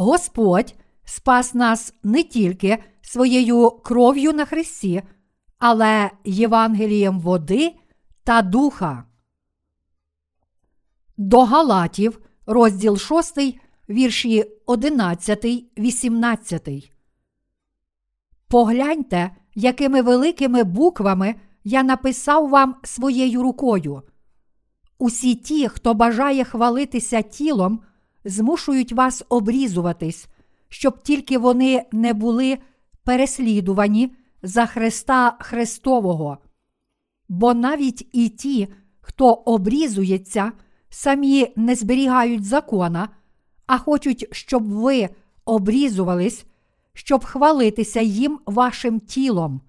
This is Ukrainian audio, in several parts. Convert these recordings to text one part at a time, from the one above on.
Господь спас нас не тільки своєю кров'ю на Христі, але Євангелієм води та духа. До Галатів, розділ 6, вірші 11, 18. Погляньте, якими великими буквами я написав вам своєю рукою. Усі ті, хто бажає хвалитися тілом, змушують вас обрізуватись, щоб тільки вони не були переслідувані за Христа Христового. Бо навіть і ті, хто обрізується, самі не зберігають закона, а хочуть, щоб ви обрізувались, щоб хвалитися їм вашим тілом.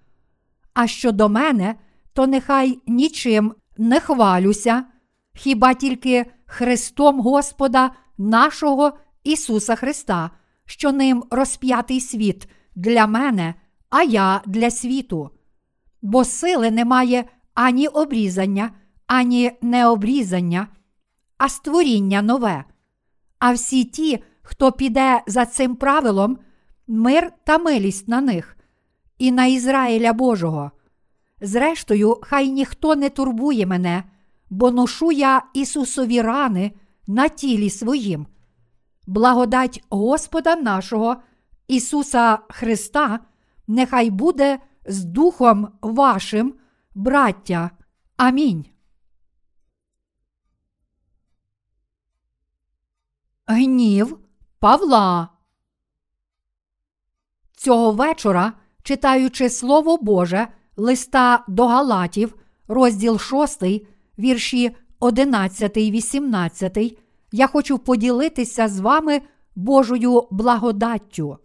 А щодо мене, то нехай нічим не хвалюся, хіба тільки Христом Господа нашого Ісуса Христа, що ним розп'ятий світ для мене, а я для світу. Бо сили немає ані обрізання, ані необрізання, а створіння нове. А всі ті, хто піде за цим правилом, мир та милість на них, і на Ізраїля Божого. Зрештою, хай ніхто не турбує мене, бо ношу я Ісусові рани на тілі своїм. Благодать Господа нашого, Ісуса Христа, нехай буде з Духом вашим, браття. Амінь. Гнів Павла. Цього вечора, читаючи Слово Боже, листа до Галатів, розділ 6, вірші 11, 18, я хочу поділитися з вами Божою благодаттю.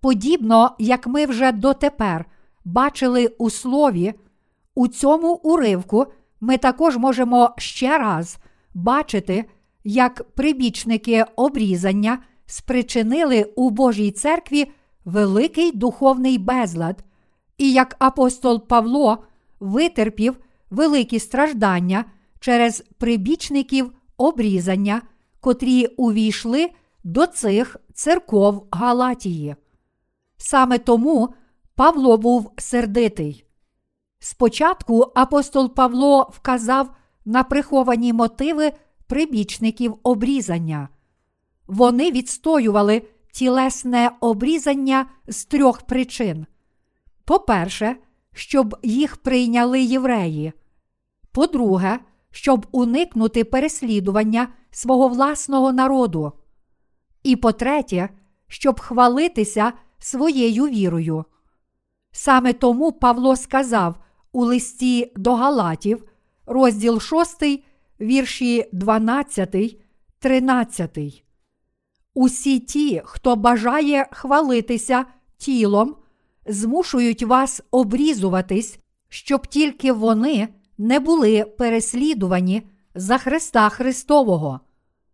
Подібно, як ми вже дотепер бачили у слові, у цьому уривку ми також можемо ще раз бачити, як прибічники обрізання спричинили у Божій церкві великий духовний безлад, і як апостол Павло витерпів великі страждання через прибічників обрізання, котрі увійшли до цих церков Галатії. Саме тому Павло був сердитий. Спочатку апостол Павло вказав на приховані мотиви прибічників обрізання. Вони відстоювали тілесне обрізання з трьох причин. По-перше, щоб їх прийняли євреї. По-друге, щоб уникнути переслідування свого власного народу. І по-третє, щоб хвалитися своєю вірою. Саме тому Павло сказав у листі до Галатів, розділ 6, вірші 12, 13. Усі ті, хто бажає хвалитися тілом, змушують вас обрізуватись, щоб тільки вони не були переслідувані за Христа Христового.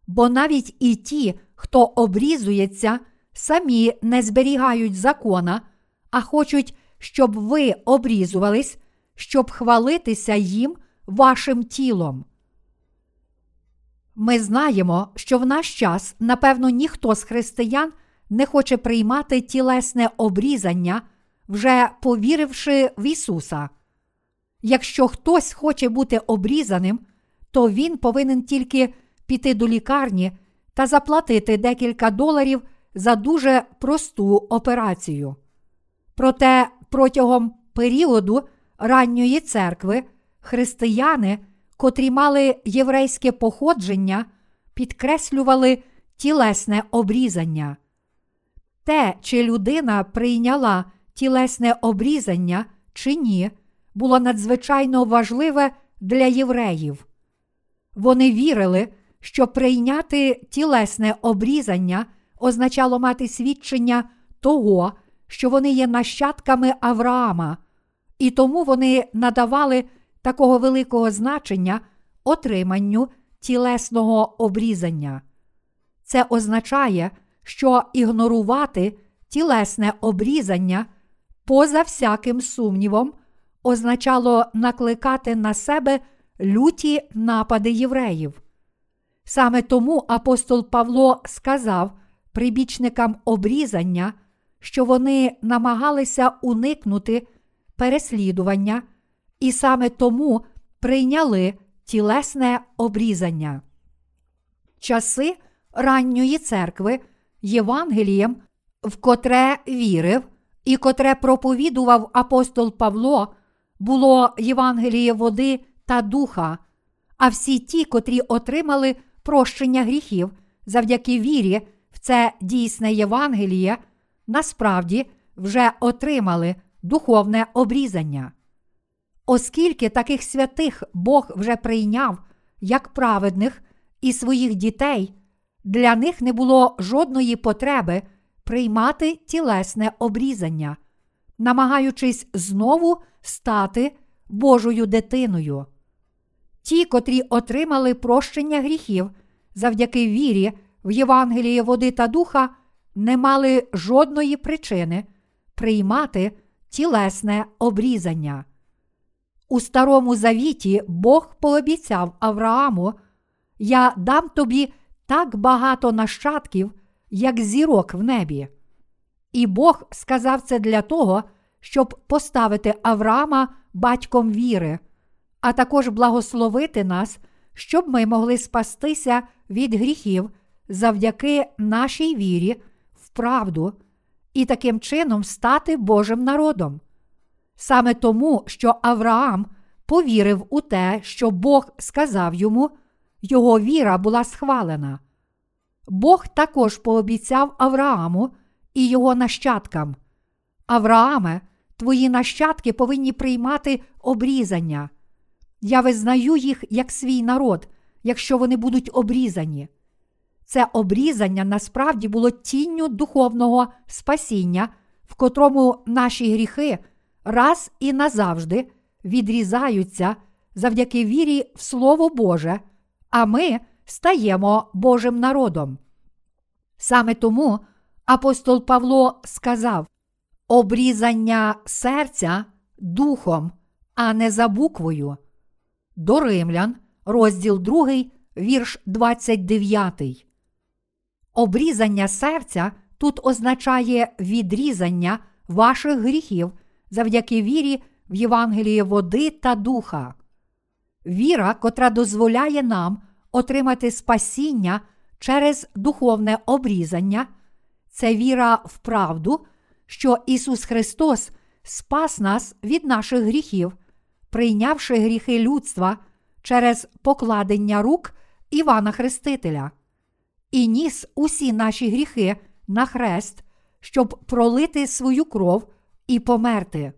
Бо навіть і ті, хто обрізується, самі не зберігають закона, а хочуть, щоб ви обрізувались, щоб хвалитися їм вашим тілом. Ми знаємо, що в наш час, напевно, ніхто з християн не хоче приймати тілесне обрізання, вже повіривши в Ісуса. Якщо хтось хоче бути обрізаним, то він повинен тільки піти до лікарні та заплатити декілька доларів за дуже просту операцію. Проте протягом періоду ранньої церкви християни, котрі мали єврейське походження, підкреслювали тілесне обрізання. Те, чи людина прийняла тілесне обрізання чи ні, було надзвичайно важливе для євреїв. Вони вірили, що прийняти тілесне обрізання означало мати свідчення того, що вони є нащадками Авраама, і тому вони надавали такого великого значення отриманню тілесного обрізання. Це означає, що ігнорувати тілесне обрізання поза всяким сумнівом означало накликати на себе люті напади євреїв. Саме тому апостол Павло сказав прибічникам обрізання, що вони намагалися уникнути переслідування і саме тому прийняли тілесне обрізання. Часи ранньої церкви Євангелієм, в котре вірив і котре проповідував апостол Павло, було Євангеліє води та духа, а всі ті, котрі отримали прощення гріхів завдяки вірі в це дійсне Євангеліє, насправді вже отримали духовне обрізання. Оскільки таких святих Бог вже прийняв як праведних і своїх дітей, для них не було жодної потреби приймати тілесне обрізання, намагаючись знову стати Божою дитиною. Ті, котрі отримали прощення гріхів завдяки вірі в Євангеліє води та духа, не мали жодної причини приймати тілесне обрізання. У Старому Завіті Бог пообіцяв Аврааму: Я дам тобі так багато нащадків, як зірок в небі. І Бог сказав це для того, щоб поставити Авраама батьком віри, а також благословити нас, щоб ми могли спастися від гріхів завдяки нашій вірі в правду і таким чином стати Божим народом. Саме тому, що Авраам повірив у те, що Бог сказав йому, його віра була схвалена. Бог також пообіцяв Аврааму і його нащадкам. Аврааме, твої нащадки повинні приймати обрізання. Я визнаю їх як свій народ, якщо вони будуть обрізані. Це обрізання насправді було тінню духовного спасіння, в котрому наші гріхи раз і назавжди відрізаються завдяки вірі в Слово Боже, а ми стаємо Божим народом. Саме тому апостол Павло сказав: обрізання серця духом, а не за буквою. До Римлян, розділ 2, вірш 29. Обрізання серця тут означає відрізання ваших гріхів завдяки вірі в Євангеліє води та духа. Віра, котра дозволяє нам отримати спасіння через духовне обрізання, це віра в правду, що Ісус Христос спас нас від наших гріхів, прийнявши гріхи людства через покладення рук Івана Хрестителя, і ніс усі наші гріхи на хрест, щоб пролити свою кров і померти.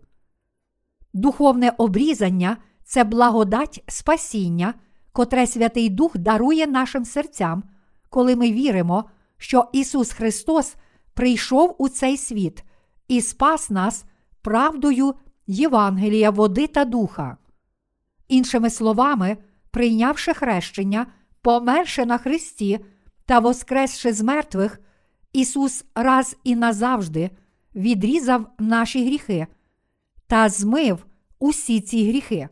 Духовне обрізання це благодать спасіння, котре Святий Дух дарує нашим серцям, коли ми віримо, що Ісус Христос прийшов у цей світ і спас нас правдою Євангелія, води та духа. Іншими словами, прийнявши хрещення, померши на Христі та воскресши з мертвих, Ісус раз і назавжди відрізав наші гріхи та змив усі ці гріхи,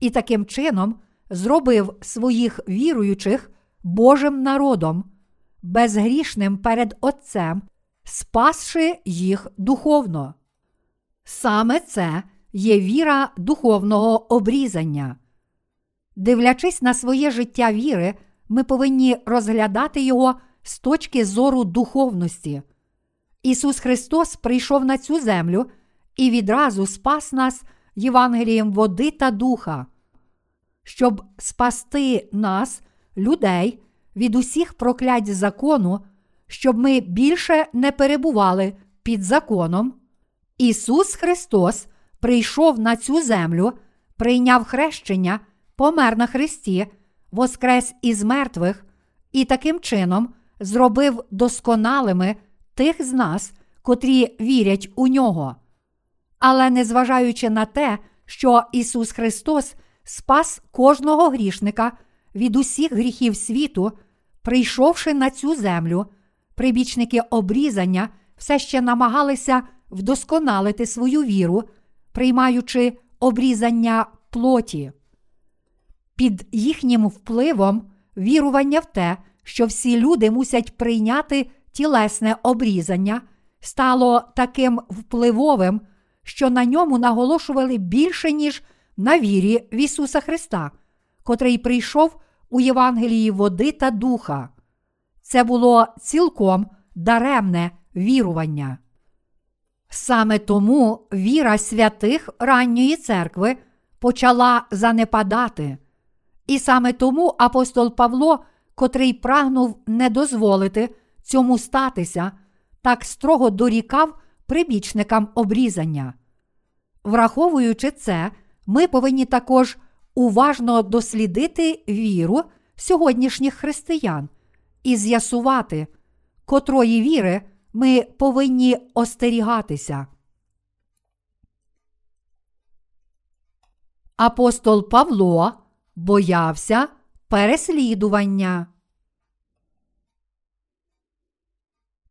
і таким чином зробив своїх віруючих Божим народом, безгрішним перед Отцем, спасши їх духовно. Саме це є віра духовного обрізання. Дивлячись на своє життя віри, ми повинні розглядати його з точки зору духовності. Ісус Христос прийшов на цю землю і відразу спас нас Євангелієм води та духа, щоб спасти нас, людей, від усіх проклять закону, щоб ми більше не перебували під законом. Ісус Христос прийшов на цю землю, прийняв хрещення, помер на Христі, воскрес із мертвих і таким чином зробив досконалими тих з нас, котрі вірять у нього. Але незважаючи на те, що Ісус Христос спас кожного грішника від усіх гріхів світу, прийшовши на цю землю, прибічники обрізання все ще намагалися вдосконалити свою віру, приймаючи обрізання плоті. Під їхнім впливом вірування в те, що всі люди мусять прийняти тілесне обрізання стало таким впливовим, що на ньому наголошували більше, ніж на вірі в Ісуса Христа, котрий прийшов у Євангелії води та духа. Це було цілком даремне вірування. Саме тому віра святих ранньої церкви почала занепадати. І саме тому апостол Павло, котрий прагнув не дозволити цьому статися, так строго дорікав прибічникам обрізання. Враховуючи це, ми повинні також уважно дослідити віру сьогоднішніх християн і з'ясувати, котрої віри ми повинні остерігатися. Апостол Павло боявся переслідування.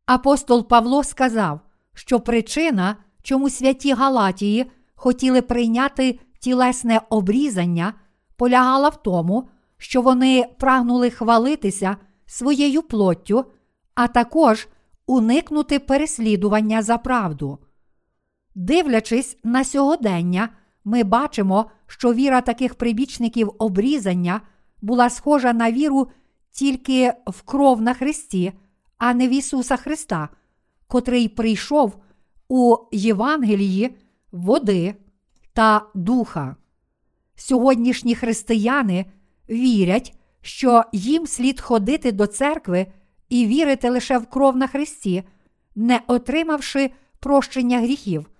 Апостол Павло сказав, що причина, чому святі Галатії хотіли прийняти тілесне обрізання, полягала в тому, що вони прагнули хвалитися своєю плоттю, а також уникнути переслідування за правду. Дивлячись на сьогодення, ми бачимо, що віра таких прибічників обрізання була схожа на віру тільки в кров на Христі, а не в Ісуса Христа, котрий прийшов у Євангелії води та духа. Сьогоднішні християни вірять, що їм слід ходити до церкви і вірити лише в кров на Христі, не отримавши прощення гріхів.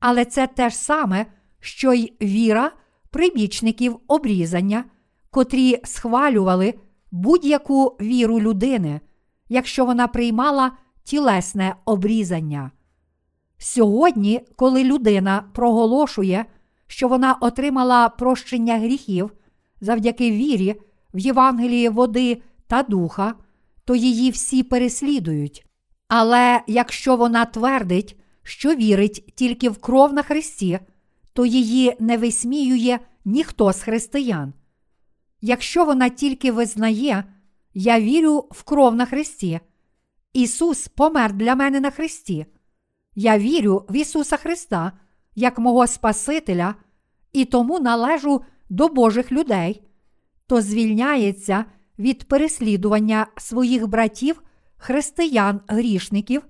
Але це те ж саме, що й віра прибічників обрізання, котрі схвалювали будь-яку віру людини, якщо вона приймала тілесне обрізання. Сьогодні, коли людина проголошує, що вона отримала прощення гріхів завдяки вірі в Євангелії води та духа, то її всі переслідують. Але якщо вона твердить, що вірить тільки в кров на Христі, то її не висміює ніхто з християн. Якщо вона тільки визнає, я вірю в кров на Христі, Ісус помер для мене на Христі, я вірю в Ісуса Христа як мого Спасителя і тому належу до Божих людей, то звільняється від переслідування своїх братів, християн-грішників,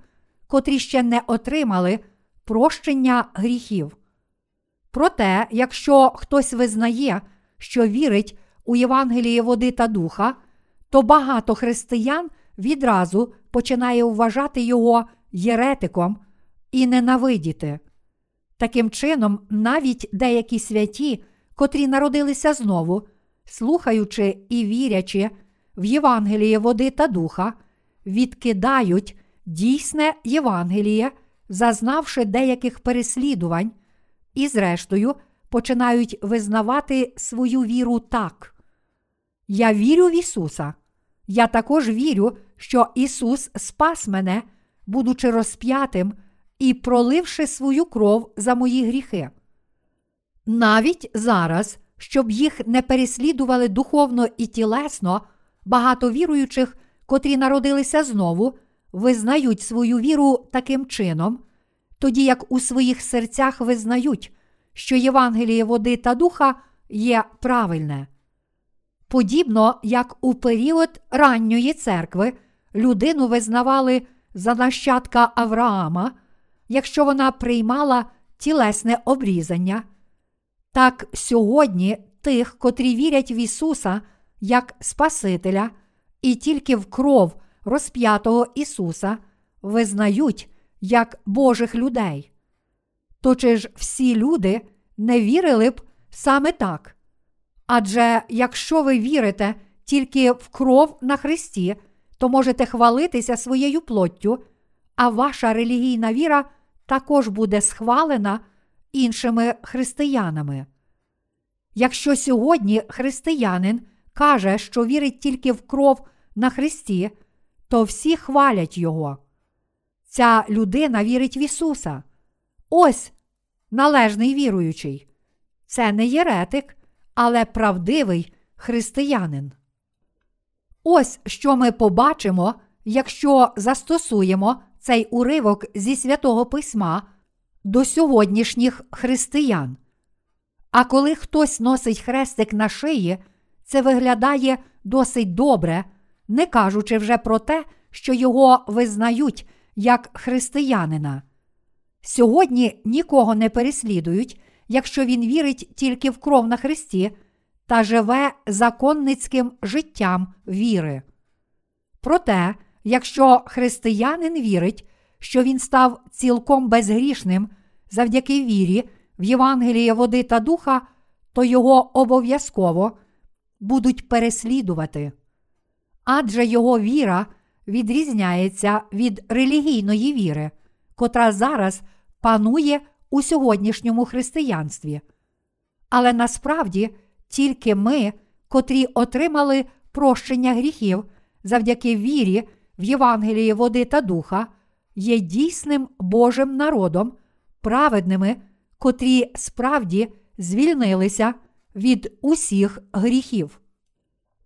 котрі ще не отримали прощення гріхів. Проте, якщо хтось визнає, що вірить у Євангеліє води та духа, то багато християн відразу починає вважати його єретиком і ненавидіти. Таким чином, навіть деякі святі, котрі народилися знову, слухаючи і вірячи в Євангеліє води та духа, відкидають дійсне Євангеліє, зазнавши деяких переслідувань, і, зрештою, починають визнавати свою віру так. Я вірю в Ісуса. Я також вірю, що Ісус спас мене, будучи розп'ятим і проливши свою кров за мої гріхи. Навіть зараз, щоб їх не переслідували духовно і тілесно, багато віруючих, котрі народилися знову, визнають свою віру таким чином, тоді як у своїх серцях визнають, що Євангеліє води та духа є правильне. Подібно як у період ранньої церкви людину визнавали за нащадка Авраама, якщо вона приймала тілесне обрізання, так сьогодні тих, котрі вірять в Ісуса як Спасителя, і тільки в кров розп'ятого Ісуса визнають як Божих людей. То чи ж всі люди не вірили б саме так? Адже якщо ви вірите тільки в кров на Христі, то можете хвалитися своєю плоттю, а ваша релігійна віра також буде схвалена іншими християнами. Якщо сьогодні християнин каже, що вірить тільки в кров на Христі, то всі хвалять Його. Ця людина вірить в Ісуса. Ось належний віруючий. Це не єретик, але правдивий християнин. Ось що ми побачимо, якщо застосуємо цей уривок зі святого письма до сьогоднішніх християн. А коли хтось носить хрестик на шиї, це виглядає досить добре, не кажучи вже про те, що його визнають як християнина. Сьогодні нікого не переслідують, якщо він вірить тільки в кров на Христі та живе законницьким життям віри. Проте, якщо християнин вірить, що він став цілком безгрішним завдяки вірі в Євангеліє води та духа, то його обов'язково будуть переслідувати. Адже його віра відрізняється від релігійної віри, котра зараз панує у сьогоднішньому християнстві. Але насправді тільки ми, котрі отримали прощення гріхів завдяки вірі в Євангелії води та духа, є дійсним Божим народом, праведними, котрі справді звільнилися від усіх гріхів.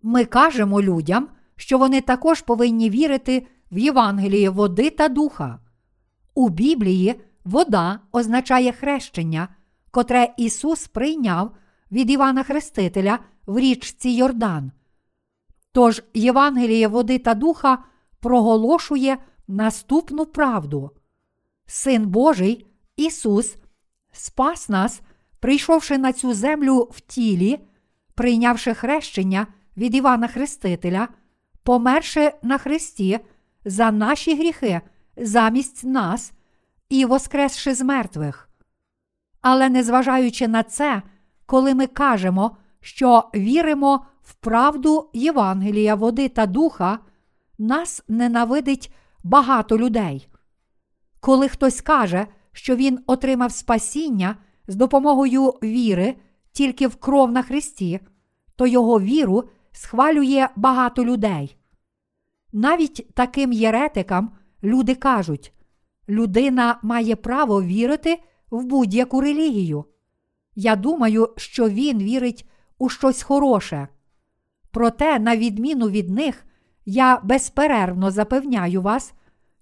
Ми кажемо людям, що вони також повинні вірити в Євангеліє води та духа. У Біблії вода означає хрещення, котре Ісус прийняв від Івана Хрестителя в річці Йордан. Тож Євангеліє води та духа проголошує наступну правду. Син Божий Ісус спас нас, прийшовши на цю землю в тілі, прийнявши хрещення від Івана Хрестителя, померши на Христі за наші гріхи замість нас і воскресши з мертвих. Але незважаючи на це, коли ми кажемо, що віримо в правду Євангелія, води та духа, нас ненавидить багато людей. Коли хтось каже, що він отримав спасіння з допомогою віри тільки в кров на Христі, то його віру схвалює багато людей. Навіть таким єретикам люди кажуть, людина має право вірити в будь-яку релігію. Я думаю, що він вірить у щось хороше. Проте, на відміну від них, я безперервно запевняю вас,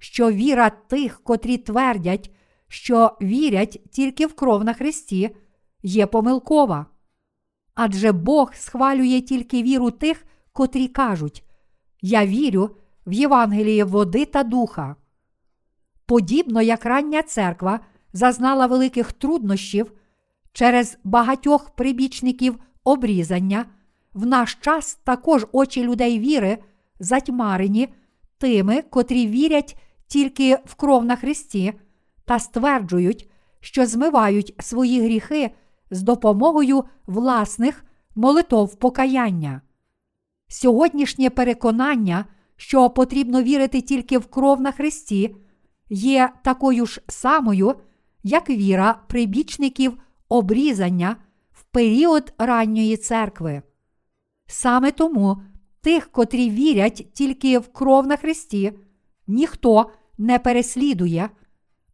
що віра тих, котрі твердять, що вірять тільки в кров на Христі, є помилкова. Адже Бог схвалює тільки віру тих, котрі кажуть: Я вірю в Євангеліє води та духа. Подібно як рання церква зазнала великих труднощів через багатьох прибічників обрізання, в наш час також очі людей віри затьмарені тими, котрі вірять тільки в кров на Христі та стверджують, що змивають свої гріхи з допомогою власних молитов покаяння. Сьогоднішнє переконання, що потрібно вірити тільки в кров на Христі, є такою ж самою, як віра прибічників обрізання в період ранньої церкви. Саме тому тих, котрі вірять тільки в кров на Христі, ніхто не переслідує,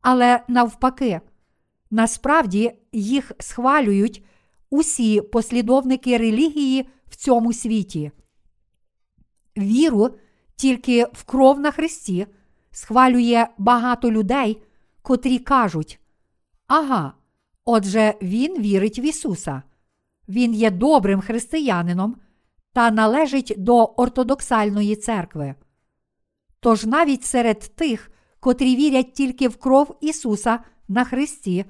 але навпаки, насправді їх схвалюють усі послідовники релігії в цьому світі. Віру тільки в кров на Христі схвалює багато людей, котрі кажуть: Ага, отже, Він вірить в Ісуса. Він є добрим християнином та належить до ортодоксальної церкви. Тож навіть серед тих, котрі вірять тільки в кров Ісуса на Христі,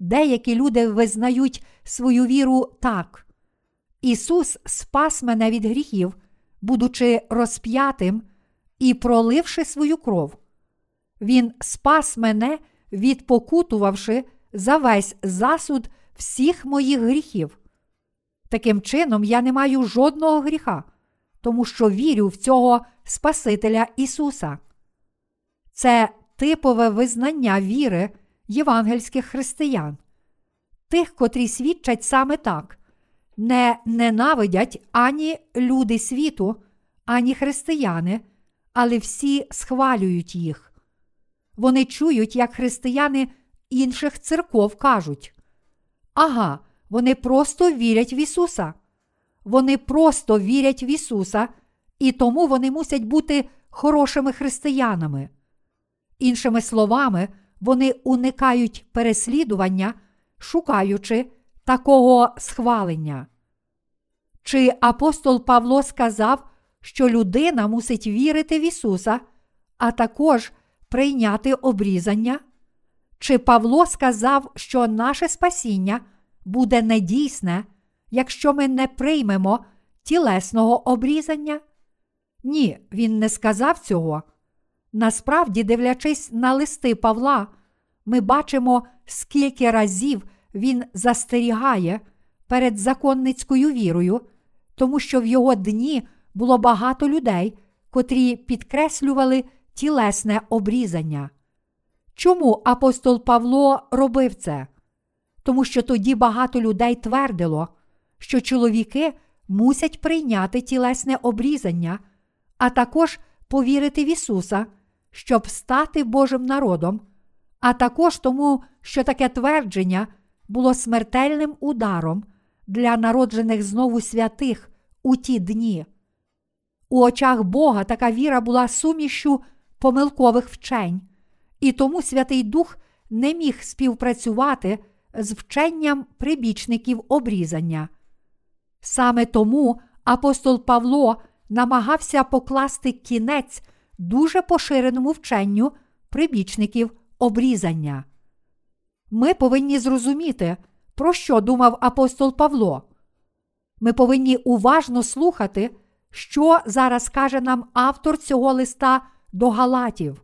деякі люди визнають свою віру так. Ісус спас мене від гріхів, будучи розп'ятим і проливши свою кров. Він спас мене, відпокутувавши за весь засуд всіх моїх гріхів. Таким чином, я не маю жодного гріха, тому що вірю в цього Спасителя Ісуса. Це типове визнання віри євангельських християн, тих, котрі свідчать саме так, не ненавидять ані люди світу, ані християни, але всі схвалюють їх. Вони чують, як християни інших церков кажуть: Ага, вони просто вірять в Ісуса. Вони просто вірять в Ісуса, і тому вони мусять бути хорошими християнами. Іншими словами, вони уникають переслідування, шукаючи такого схвалення. Чи апостол Павло сказав, що людина мусить вірити в Ісуса, а також прийняти обрізання? Чи Павло сказав, що наше спасіння буде недійсне, якщо ми не приймемо тілесного обрізання? Ні, він не сказав цього. Насправді, дивлячись на листи Павла, ми бачимо, скільки разів він застерігає перед законницькою вірою, тому що в його дні було багато людей, котрі підкреслювали тілесне обрізання. Чому апостол Павло робив це? Тому що тоді багато людей твердило, що чоловіки мусять прийняти тілесне обрізання, а також повірити в Ісуса, щоб стати Божим народом, а також тому, що таке твердження було смертельним ударом для народжених знову святих у ті дні. У очах Бога така віра була сумішю помилкових вчень, і тому Святий Дух не міг співпрацювати з вченням прибічників обрізання. Саме тому апостол Павло намагався покласти кінець дуже поширеному вченню прибічників обрізання. Ми повинні зрозуміти, про що думав апостол Павло. Ми повинні уважно слухати, що зараз каже нам автор цього листа до Галатів.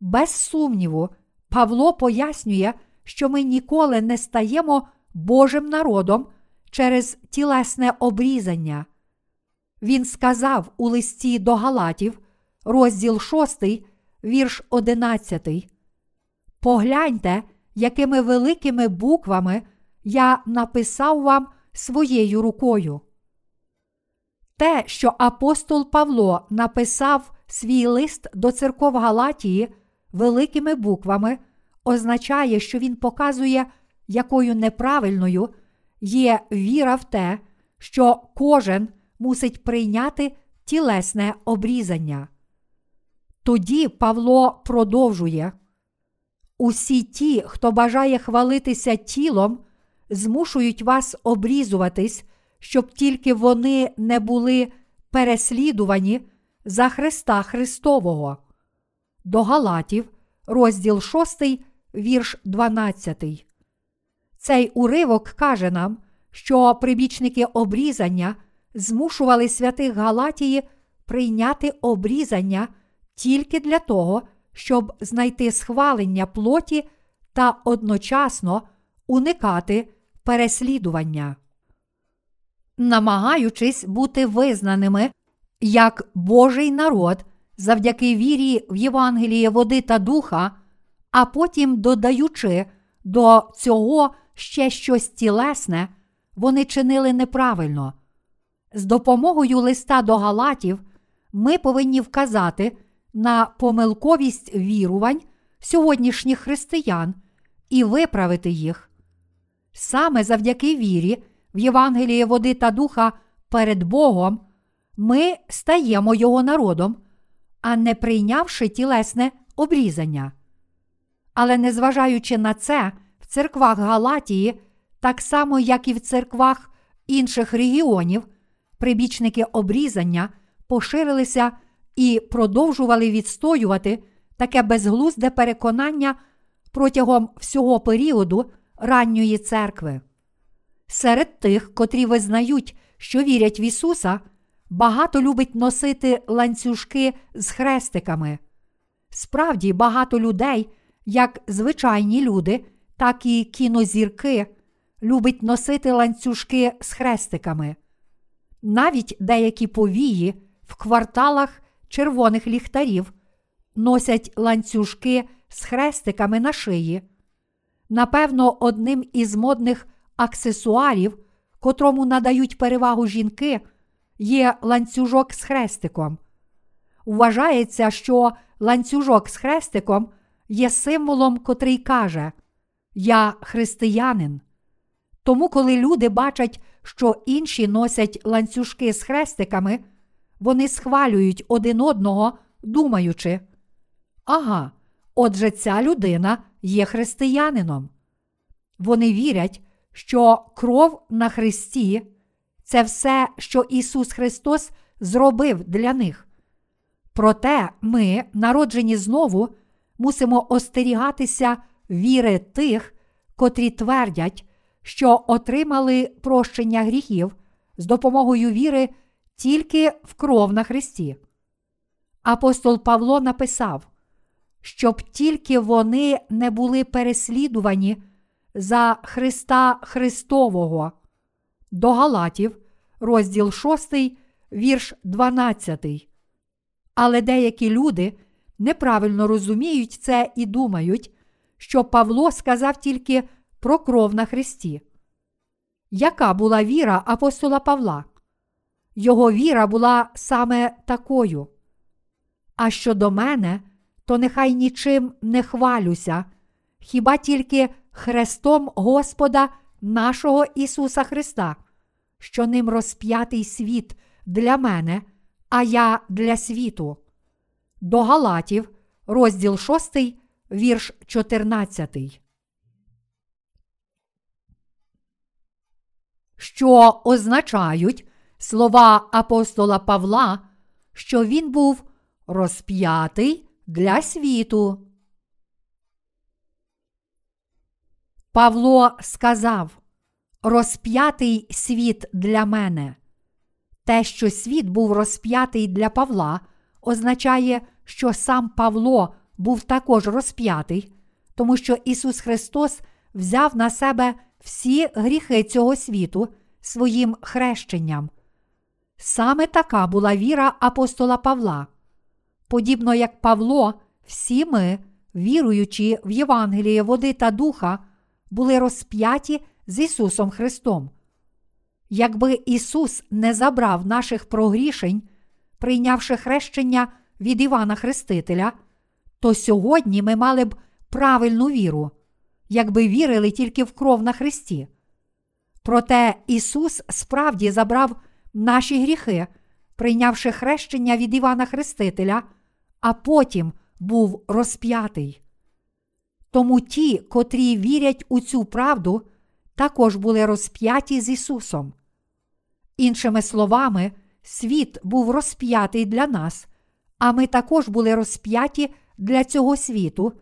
Без сумніву, Павло пояснює, що ми ніколи не стаємо Божим народом через тілесне обрізання. Він сказав у листі до Галатів, розділ 6, вірш 11. Погляньте, якими великими буквами я написав вам своєю рукою. Те, що апостол Павло написав свій лист до церков Галатії великими буквами, означає, що він показує, якою неправильною є віра в те, що кожен мусить прийняти тілесне обрізання. Тоді Павло продовжує. Усі ті, хто бажає хвалитися тілом, змушують вас обрізуватись, щоб тільки вони не були переслідувані за Христа Христового. До Галатів, розділ 6, вірш 12. Цей уривок каже нам, що прибічники обрізання змушували святих Галатії прийняти обрізання тільки для того, щоб знайти схвалення плоті та одночасно уникати переслідування. Намагаючись бути визнаними як Божий народ завдяки вірі в Євангеліє води та духа, а потім додаючи до цього ще щось тілесне, вони чинили неправильно. З допомогою листа до Галатів ми повинні вказати на помилковість вірувань сьогоднішніх християн і виправити їх. Саме завдяки вірі в Євангеліє води та духа перед Богом ми стаємо Його народом, а не прийнявши тілесне обрізання. Але незважаючи на це, в церквах Галатії, так само як і в церквах інших регіонів, прибічники обрізання поширилися і продовжували відстоювати таке безглузде переконання протягом всього періоду ранньої церкви. Серед тих, котрі визнають, що вірять в Ісуса, багато любить носити ланцюжки з хрестиками. Справді, багато людей, як звичайні люди, так і кінозірки, любить носити ланцюжки з хрестиками. Навіть деякі повії в кварталах червоних ліхтарів носять ланцюжки з хрестиками на шиї. Напевно, одним із модних аксесуарів, котрому надають перевагу жінки, є ланцюжок з хрестиком. Вважається, що ланцюжок з хрестиком є символом, котрий каже Я християнин. Тому, коли люди бачать, що інші носять ланцюжки з хрестиками, вони схвалюють один одного, думаючи, ага, отже, ця людина є християнином. Вони вірять, що кров на Христі це все, що Ісус Христос зробив для них. Проте ми, народжені знову, мусимо остерігатися віри тих, котрі твердять, що отримали прощення гріхів з допомогою віри тільки в кров на Христі. Апостол Павло написав, щоб тільки вони не були переслідувані за Христа Христового. До Галатів, розділ 6, вірш 12. Але деякі люди неправильно розуміють це і думають, що Павло сказав тільки про кров на Христі. Яка була віра апостола Павла? Його віра була саме такою. А щодо мене, то нехай нічим не хвалюся, хіба тільки хрестом Господа нашого Ісуса Христа, що ним розп'ятий світ для мене, а я для світу. До Галатів, розділ 6, вірш 14. Що означають слова апостола Павла, що він був розп'ятий для світу. Павло сказав Розп'ятий світ для мене. Те, що світ був розп'ятий для Павла, означає, що сам Павло був також розп'ятий, тому що Ісус Христос взяв на себе всі гріхи цього світу своїм хрещенням. Саме така була віра апостола Павла. Подібно як Павло, всі ми, віруючи в Євангеліє води та духа, були розп'яті з Ісусом Христом. Якби Ісус не забрав наших прогрішень, прийнявши хрещення від Івана Хрестителя, то сьогодні ми мали б правильну віру, якби вірили тільки в кров на Христі. Проте Ісус справді забрав наші гріхи, прийнявши хрещення від Івана Хрестителя, а потім був розп'ятий. Тому ті, котрі вірять у цю правду, також були розп'яті з Ісусом. Іншими словами, світ був розп'ятий для нас, а ми також були розп'яті для цього світу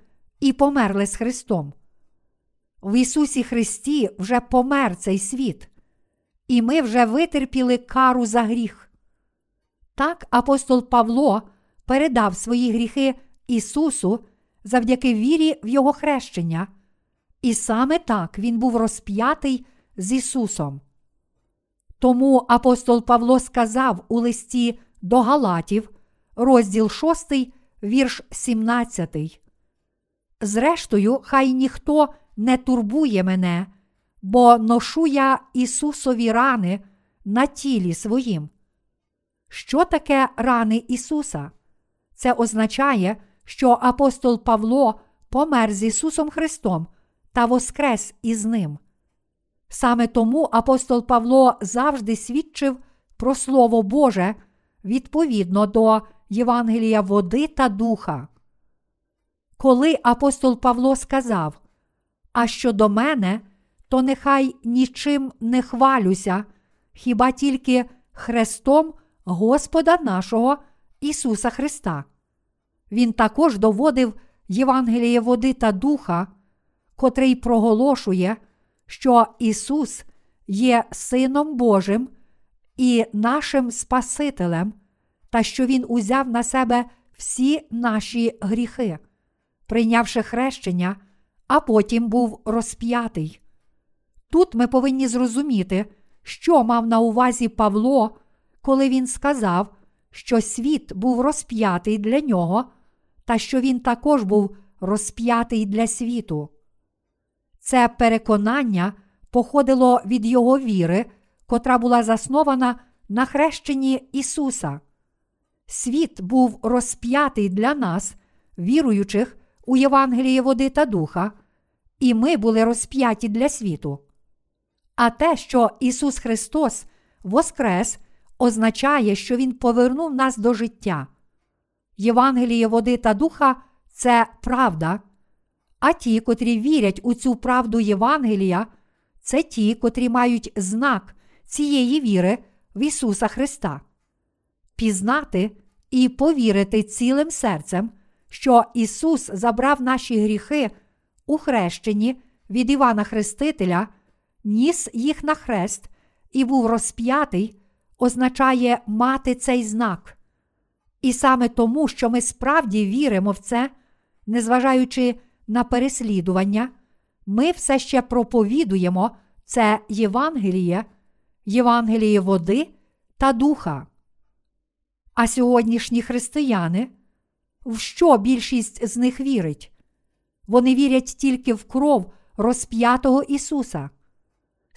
і померли з Христом. В Ісусі Христі вже помер цей світ, і ми вже витерпіли кару за гріх. Так апостол Павло передав свої гріхи Ісусу завдяки вірі в Його хрещення, і саме так Він був розп'ятий з Ісусом. Тому апостол Павло сказав у листі до Галатів, розділ 6, вірш 17. Зрештою, хай ніхто не турбує мене, бо ношу я Ісусові рани на тілі своїм. Що таке рани Ісуса? Це означає, що апостол Павло помер з Ісусом Христом та воскрес із Ним. Саме тому апостол Павло завжди свідчив про Слово Боже відповідно до Євангелія води та духа. Коли апостол Павло сказав, А щодо мене, то нехай нічим не хвалюся, хіба тільки хрестом Господа нашого Ісуса Христа. Він також доводив Євангеліє води та духа, котрий проголошує, що Ісус є Сином Божим і нашим Спасителем, та що Він узяв на себе всі наші гріхи, прийнявши хрещення, а потім був розп'ятий. Тут ми повинні зрозуміти, що мав на увазі Павло, коли він сказав, що світ був розп'ятий для нього, та що він також був розп'ятий для світу. Це переконання походило від його віри, котра була заснована на хрещенні Ісуса. Світ був розп'ятий для нас, віруючих у Євангеліє води та духа, і ми були розп'яті для світу. А те, що Ісус Христос воскрес, означає, що Він повернув нас до життя. Євангеліє води та духа це правда, а ті, котрі вірять у цю правду Євангелія, це ті, котрі мають знак цієї віри в Ісуса Христа. Пізнати і повірити цілим серцем, що Ісус забрав наші гріхи у хрещенні від Івана Хрестителя, ніс їх на хрест і був розп'ятий, означає мати цей знак. І саме тому, що ми справді віримо в це, незважаючи на переслідування, ми все ще проповідуємо це Євангеліє, Євангеліє води та духа. А сьогоднішні християни, в що більшість з них вірить? Вони вірять тільки в кров розп'ятого Ісуса.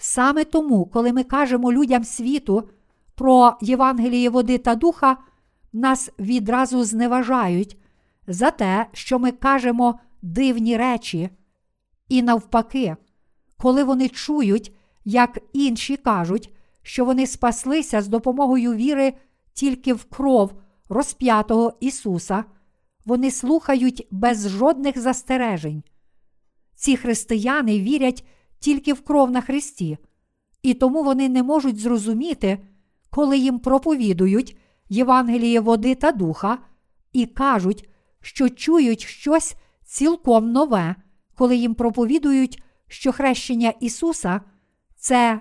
Саме тому, коли ми кажемо людям світу про Євангеліє води та духа, нас відразу зневажають за те, що ми кажемо дивні речі. І навпаки, коли вони чують, як інші кажуть, що вони спаслися з допомогою віри тільки в кров розп'ятого Ісуса, вони слухають без жодних застережень. Ці християни вірять тільки в кров на Христі, і тому вони не можуть зрозуміти, коли їм проповідують Євангеліє води та духа, і кажуть, що чують щось цілком нове, коли їм проповідують, що хрещення Ісуса це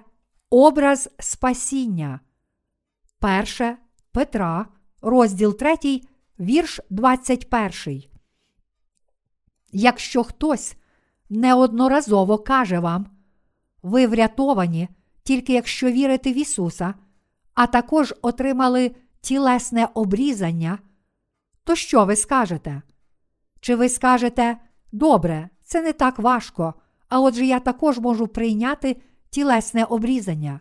образ спасіння. Перше Петра, розділ 3, вірш 21. Якщо хтось неодноразово каже вам, ви врятовані, тільки якщо вірите в Ісуса, а також отримали тілесне обрізання, то що ви скажете? Чи ви скажете, добре, це не так важко, а отже я також можу прийняти тілесне обрізання?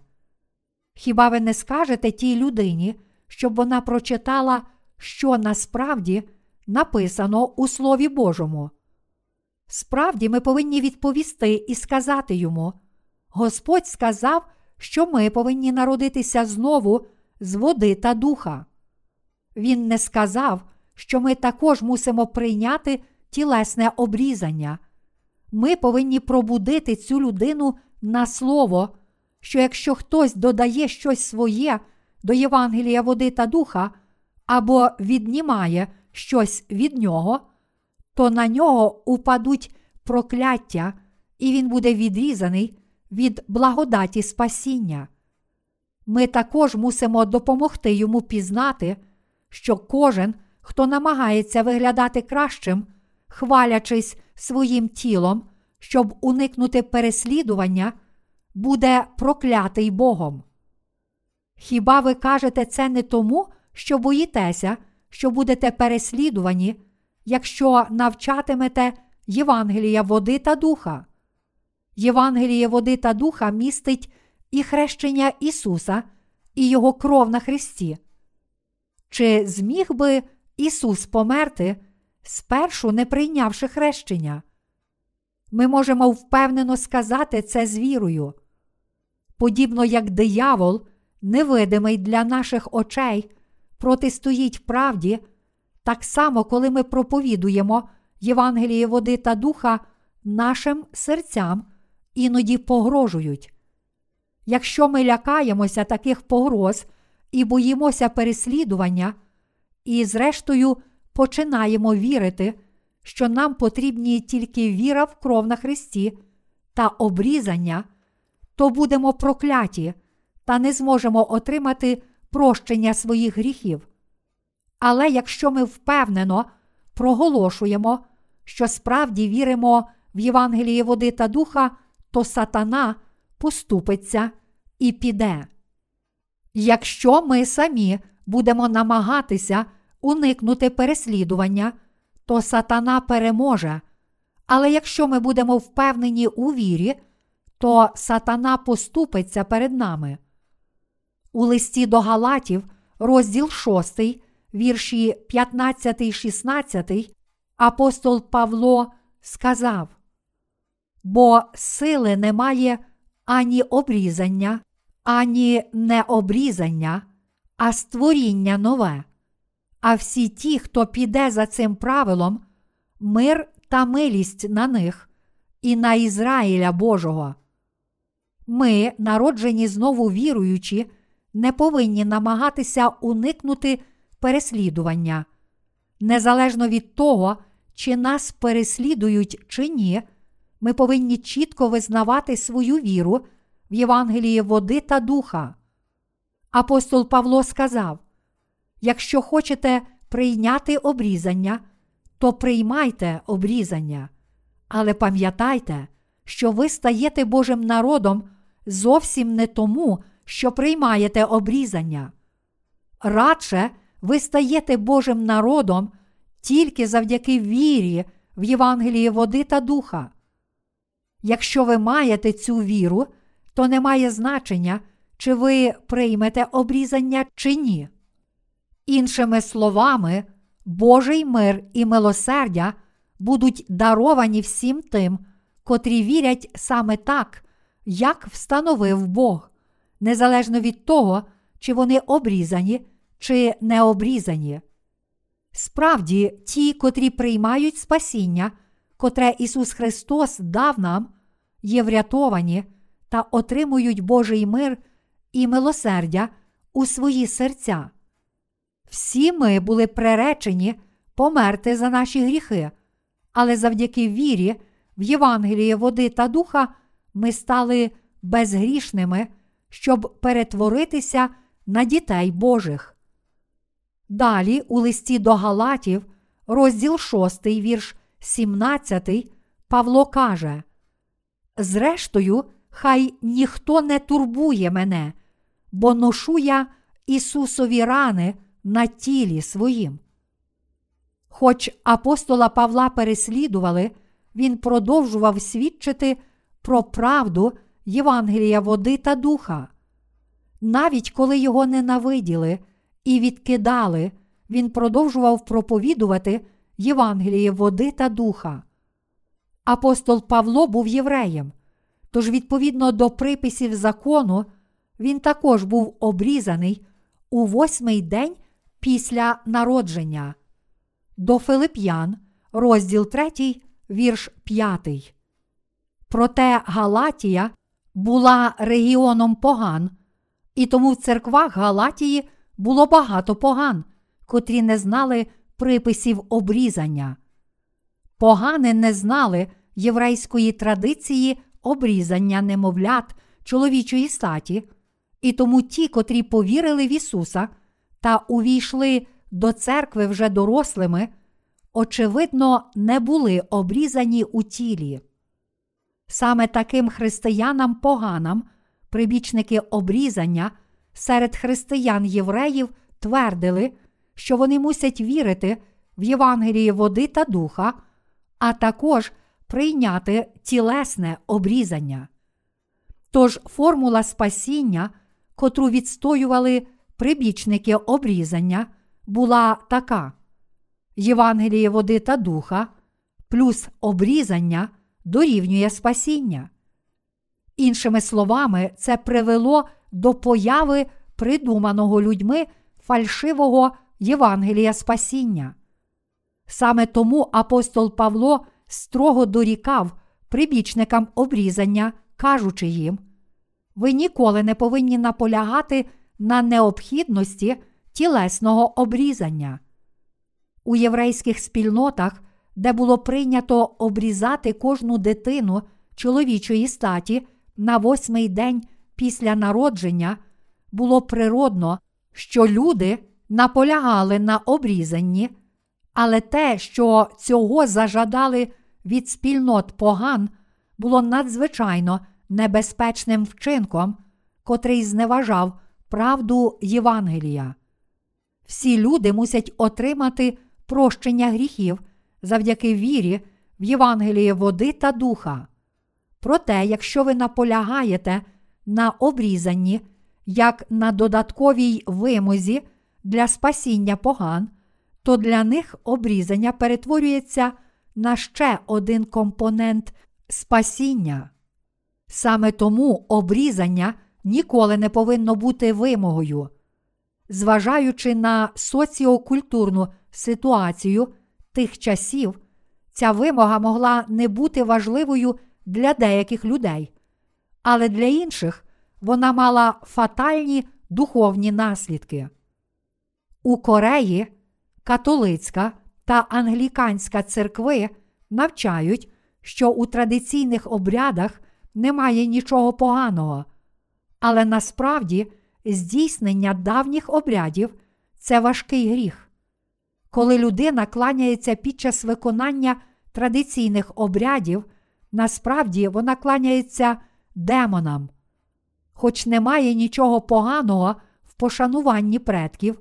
Хіба ви не скажете тій людині, щоб вона прочитала, що насправді написано у Слові Божому? Справді, ми повинні відповісти і сказати йому: Господь сказав, що ми повинні народитися знову з води та духа. Він не сказав, що ми також мусимо прийняти тілесне обрізання. Ми повинні пробудити цю людину на слово, що якщо хтось додає щось своє до Євангелія води та духа або віднімає щось від нього, то на нього упадуть прокляття, і він буде відрізаний від благодаті спасіння. Ми також мусимо допомогти йому пізнати, що кожен, хто намагається виглядати кращим, хвалячись своїм тілом, щоб уникнути переслідування, буде проклятий Богом. Хіба ви кажете це не тому, що боїтеся, що будете переслідувані, якщо навчатимете Євангелія води та духа? Євангеліє води та духа містить і хрещення Ісуса, і Його кров на Христі. Чи зміг би Ісус померти, спершу не прийнявши хрещення? Ми можемо впевнено сказати це з вірою. Подібно як диявол, невидимий для наших очей, протистоїть правді, так само, коли ми проповідуємо Євангеліє води та духа нашим серцям іноді погрожують. Якщо ми лякаємося таких погроз і боїмося переслідування, і, зрештою, починаємо вірити, що нам потрібні тільки віра в кров на Христі та обрізання, то будемо прокляті та не зможемо отримати прощення своїх гріхів. Але якщо ми впевнено проголошуємо, що справді віримо в Євангеліє води та духа, то сатана поступиться і піде. Якщо ми самі будемо намагатися уникнути переслідування, то сатана переможе. Але якщо ми будемо впевнені у вірі, то сатана поступиться перед нами. У листі до Галатів, розділ 6, вірші 15, 16, апостол Павло сказав: Бо сили немає ані обрізання, ані необрізання, а створіння нове. А всі ті, хто піде за цим правилом, мир та милість на них і на Ізраїля Божого. Ми, народжені знову віруючі, не повинні намагатися уникнути переслідування. Незалежно від того, чи нас переслідують чи ні, ми повинні чітко визнавати свою віру в Євангелії води та духа. Апостол Павло сказав: якщо хочете прийняти обрізання, то приймайте обрізання, але пам'ятайте, що ви стаєте Божим народом зовсім не тому, що приймаєте обрізання. Радше ви стаєте Божим народом тільки завдяки вірі в Євангелії води та духа. Якщо ви маєте цю віру, то не має значення, чи ви приймете обрізання чи ні. Іншими словами, Божий мир і милосердя будуть даровані всім тим, котрі вірять саме так, як встановив Бог, незалежно від того, чи вони обрізані, чи не обрізані. Справді, ті, котрі приймають спасіння, котре Ісус Христос дав нам, є врятовані та отримують Божий мир і милосердя у свої серця. Всі ми були приречені померти за наші гріхи, але завдяки вірі в Євангеліє води та духа ми стали безгрішними, щоб перетворитися на дітей Божих. Далі, у листі до Галатів, розділ 6, вірш 17, Павло каже: Зрештою, хай ніхто не турбує мене, бо ношу я Ісусові рани на тілі своїм. Хоч апостола Павла переслідували, він продовжував свідчити про правду Євангелія води та духа. Навіть коли його ненавиділи і відкидали, він продовжував проповідувати Євангеліє води та духа. Апостол Павло був євреєм, тож, відповідно до приписів закону, він також був обрізаний у восьмий день після народження. До Филип'ян, розділ 3, вірш 5. Проте Галатія була регіоном поган, і тому в церквах Галатії було багато поган, котрі не знали приписів обрізання. Погани не знали єврейської традиції обрізання немовлят чоловічої статі, і тому ті, котрі повірили в Ісуса та увійшли до церкви вже дорослими, очевидно, не були обрізані у тілі. Саме таким християнам поганам, прибічники обрізання серед християн євреїв твердили, що вони мусять вірити в Євангеліє води та духа, а також прийняти тілесне обрізання. Тож формула спасіння, котру відстоювали прибічники обрізання, була така: Євангеліє води та духа плюс обрізання дорівнює спасіння. Іншими словами, це привело до появи придуманого людьми фальшивого Євангелія спасіння. Саме тому апостол Павло строго дорікав прибічникам обрізання, кажучи їм: ви ніколи не повинні наполягати на необхідності тілесного обрізання. У єврейських спільнотах, де було прийнято обрізати кожну дитину чоловічої статі на восьмий день після народження, було природно, що люди наполягали на обрізанні, але те, що цього зажадали від спільнот поган, було надзвичайно небезпечним вчинком, котрий зневажав правду Євангелія. Всі люди мусять отримати прощення гріхів завдяки вірі в Євангеліє води та духа. Проте, якщо ви наполягаєте на обрізанні, як на додатковій вимозі для спасіння поган, то для них обрізання перетворюється на ще один компонент спасіння. Саме тому обрізання ніколи не повинно бути вимогою. Зважаючи на соціокультурну ситуацію тих часів, ця вимога могла не бути важливою для деяких людей, але для інших вона мала фатальні духовні наслідки. У Кореї католицька та англіканська церкви навчають, що у традиційних обрядах немає нічого поганого, але насправді здійснення давніх обрядів це важкий гріх. Коли людина кланяється під час виконання традиційних обрядів, насправді вона кланяється демонам. Хоч немає нічого поганого в пошануванні предків,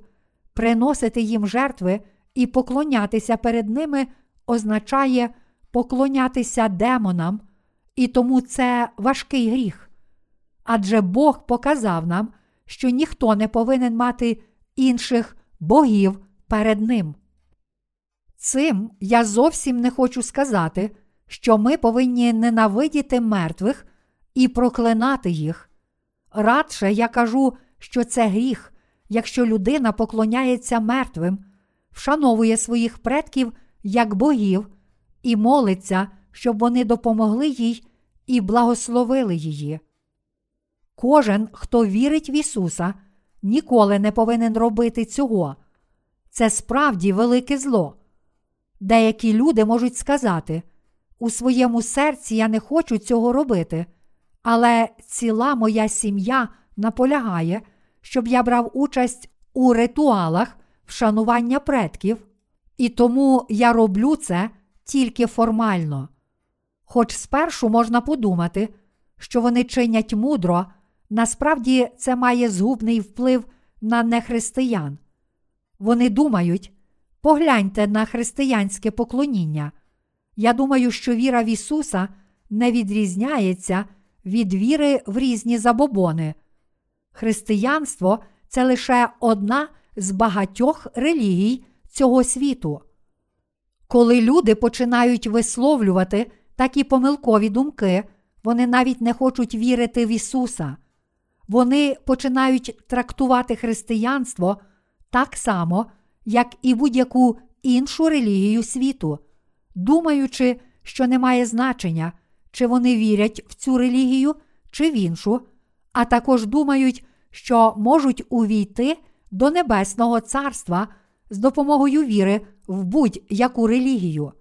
приносити їм жертви і поклонятися перед ними означає поклонятися демонам, і тому це важкий гріх. Адже Бог показав нам, що ніхто не повинен мати інших богів перед Ним. Цим я зовсім не хочу сказати, що ми повинні ненавидіти мертвих і проклинати їх. Радше я кажу, що це гріх, якщо людина поклоняється мертвим, вшановує своїх предків як богів і молиться, щоб вони допомогли їй і благословили її. Кожен, хто вірить в Ісуса, ніколи не повинен робити цього. Це справді велике зло. Деякі люди можуть сказати, у своєму серці я не хочу цього робити, але ціла моя сім'я наполягає, щоб я брав участь у ритуалах вшанування предків, і тому я роблю це тільки формально. Хоч спершу можна подумати, що вони чинять мудро, насправді це має згубний вплив на нехристиян. Вони думають, погляньте на християнське поклоніння. Я думаю, що віра в Ісуса не відрізняється від віри в різні забобони. Християнство це лише одна з багатьох релігій цього світу. Коли люди починають висловлювати такі помилкові думки, вони навіть не хочуть вірити в Ісуса. Вони починають трактувати християнство так само, як і будь-яку іншу релігію світу, думаючи, що не має значення, чи вони вірять в цю релігію, чи в іншу, а також думають, що можуть увійти до Небесного Царства з допомогою віри в будь-яку релігію.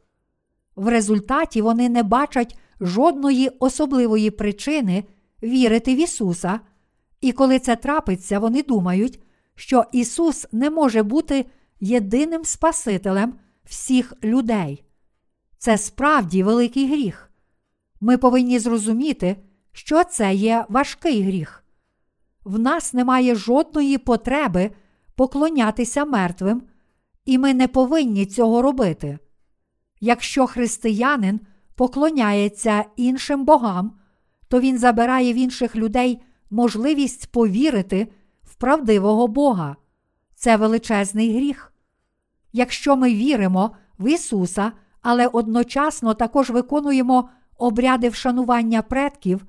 В результаті вони не бачать жодної особливої причини вірити в Ісуса, і коли це трапиться, вони думають, що Ісус не може бути єдиним Спасителем всіх людей. Це справді великий гріх. Ми повинні зрозуміти, що це є важкий гріх. В нас немає жодної потреби поклонятися мертвим, і ми не повинні цього робити. Якщо християнин поклоняється іншим богам, то він забирає в інших людей можливість повірити в правдивого Бога. Це величезний гріх. Якщо ми віримо в Ісуса, але одночасно також виконуємо обряди вшанування предків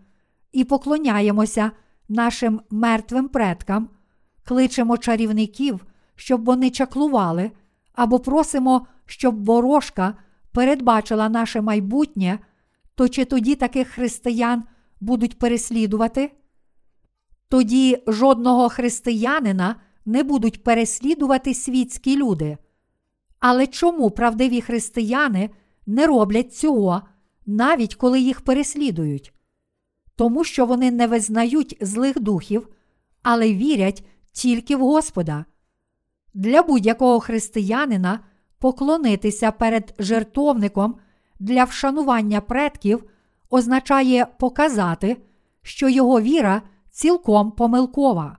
і поклоняємося нашим мертвим предкам, кличемо чарівників, щоб вони чаклували, або просимо, щоб ворожка передбачила наше майбутнє, то чи тоді таких християн будуть переслідувати? Тоді жодного християнина не будуть переслідувати світські люди. Але чому правдиві християни не роблять цього, навіть коли їх переслідують? Тому що вони не визнають злих духів, але вірять тільки в Господа. Для будь-якого християнина поклонитися перед жертовником для вшанування предків означає показати, що його віра цілком помилкова.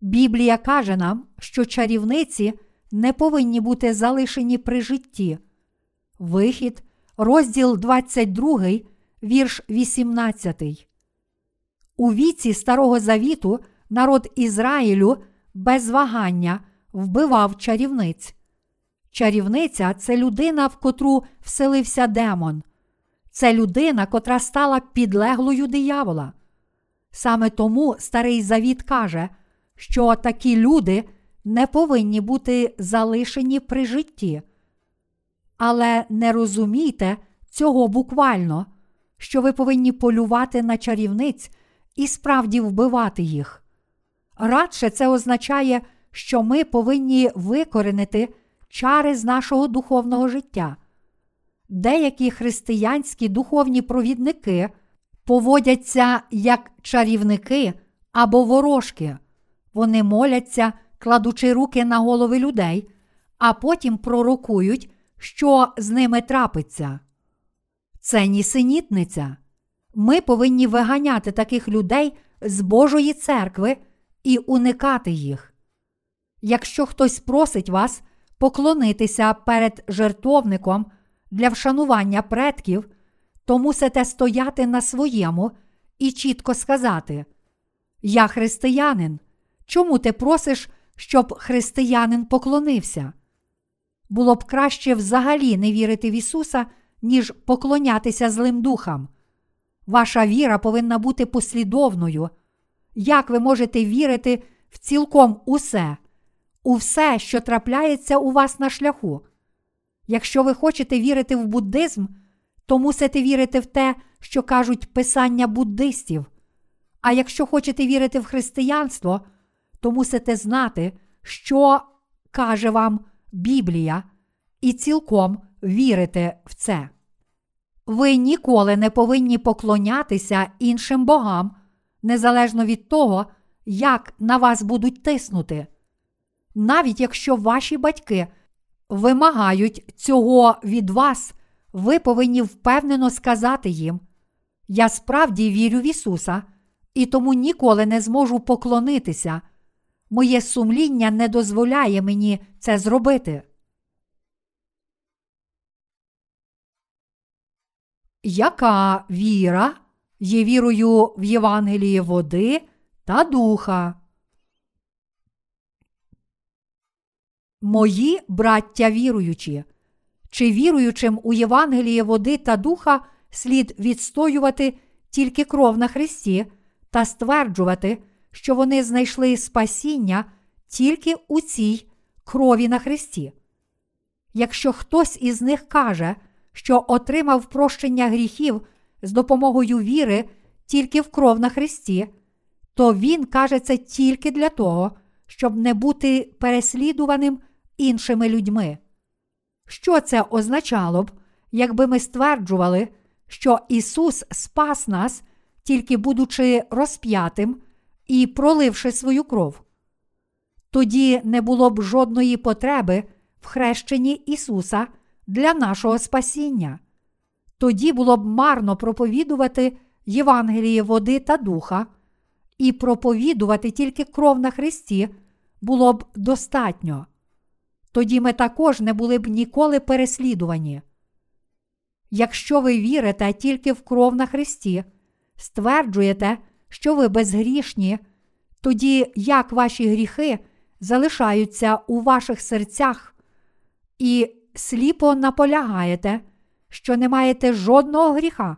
Біблія каже нам, що чарівниці не повинні бути залишені при житті. Вихід, розділ 22, вірш 18. У віці Старого Завіту народ Ізраїлю без вагання вбивав чарівниць. Чарівниця це людина, в котру вселився демон. Це людина, котра стала підлеглою диявола. Саме тому Старий Завіт каже, що такі люди не повинні бути залишені при житті. Але не розумійте цього буквально, що ви повинні полювати на чарівниць і справді вбивати їх. Радше це означає, що ми повинні викоренити чари з нашого духовного життя. Деякі християнські духовні провідники поводяться як чарівники або ворожки. Вони моляться, кладучи руки на голови людей, а потім пророкують, що з ними трапиться. Це нісенітниця. Ми повинні виганяти таких людей з Божої церкви і уникати їх. Якщо хтось просить вас поклонитися перед жертовником для вшанування предків, то мусите стояти на своєму і чітко сказати: Я християнин. Чому ти просиш, щоб християнин поклонився? Було б краще взагалі не вірити в Ісуса, ніж поклонятися злим духам. Ваша віра повинна бути послідовною. Як ви можете вірити в цілком усе, у все, що трапляється у вас на шляху? Якщо ви хочете вірити в буддизм, то мусите вірити в те, що кажуть писання буддистів. А якщо хочете вірити в християнство, то мусите знати, що каже вам Біблія, і цілком вірите в це. Ви ніколи не повинні поклонятися іншим богам, незалежно від того, як на вас будуть тиснути. Навіть якщо ваші батьки вимагають цього від вас, ви повинні впевнено сказати їм: Я справді вірю в Ісуса, і тому ніколи не зможу поклонитися. Моє сумління не дозволяє мені це зробити. Яка віра є вірою в Євангеліє води та духа? Мої браття віруючі, чи віруючим у Євангеліє води та духа слід відстоювати тільки кров на Христі та стверджувати, що вони знайшли спасіння тільки у цій крові на Христі? Якщо хтось із них каже, що отримав прощення гріхів з допомогою віри тільки в кров на Христі, то він каже це тільки для того, щоб не бути переслідуваним іншими людьми. Що це означало б, якби ми стверджували, що Ісус спас нас, тільки будучи розп'ятим і проливши свою кров? Тоді не було б жодної потреби в хрещенні Ісуса для нашого спасіння. Тоді було б марно проповідувати Євангеліє води та духа, і проповідувати тільки кров на Христі було б достатньо. Тоді ми також не були б ніколи переслідувані. Якщо ви вірите тільки в кров на Христі, стверджуєте, що ви безгрішні, тоді як ваші гріхи залишаються у ваших серцях і сліпо наполягаєте, що не маєте жодного гріха,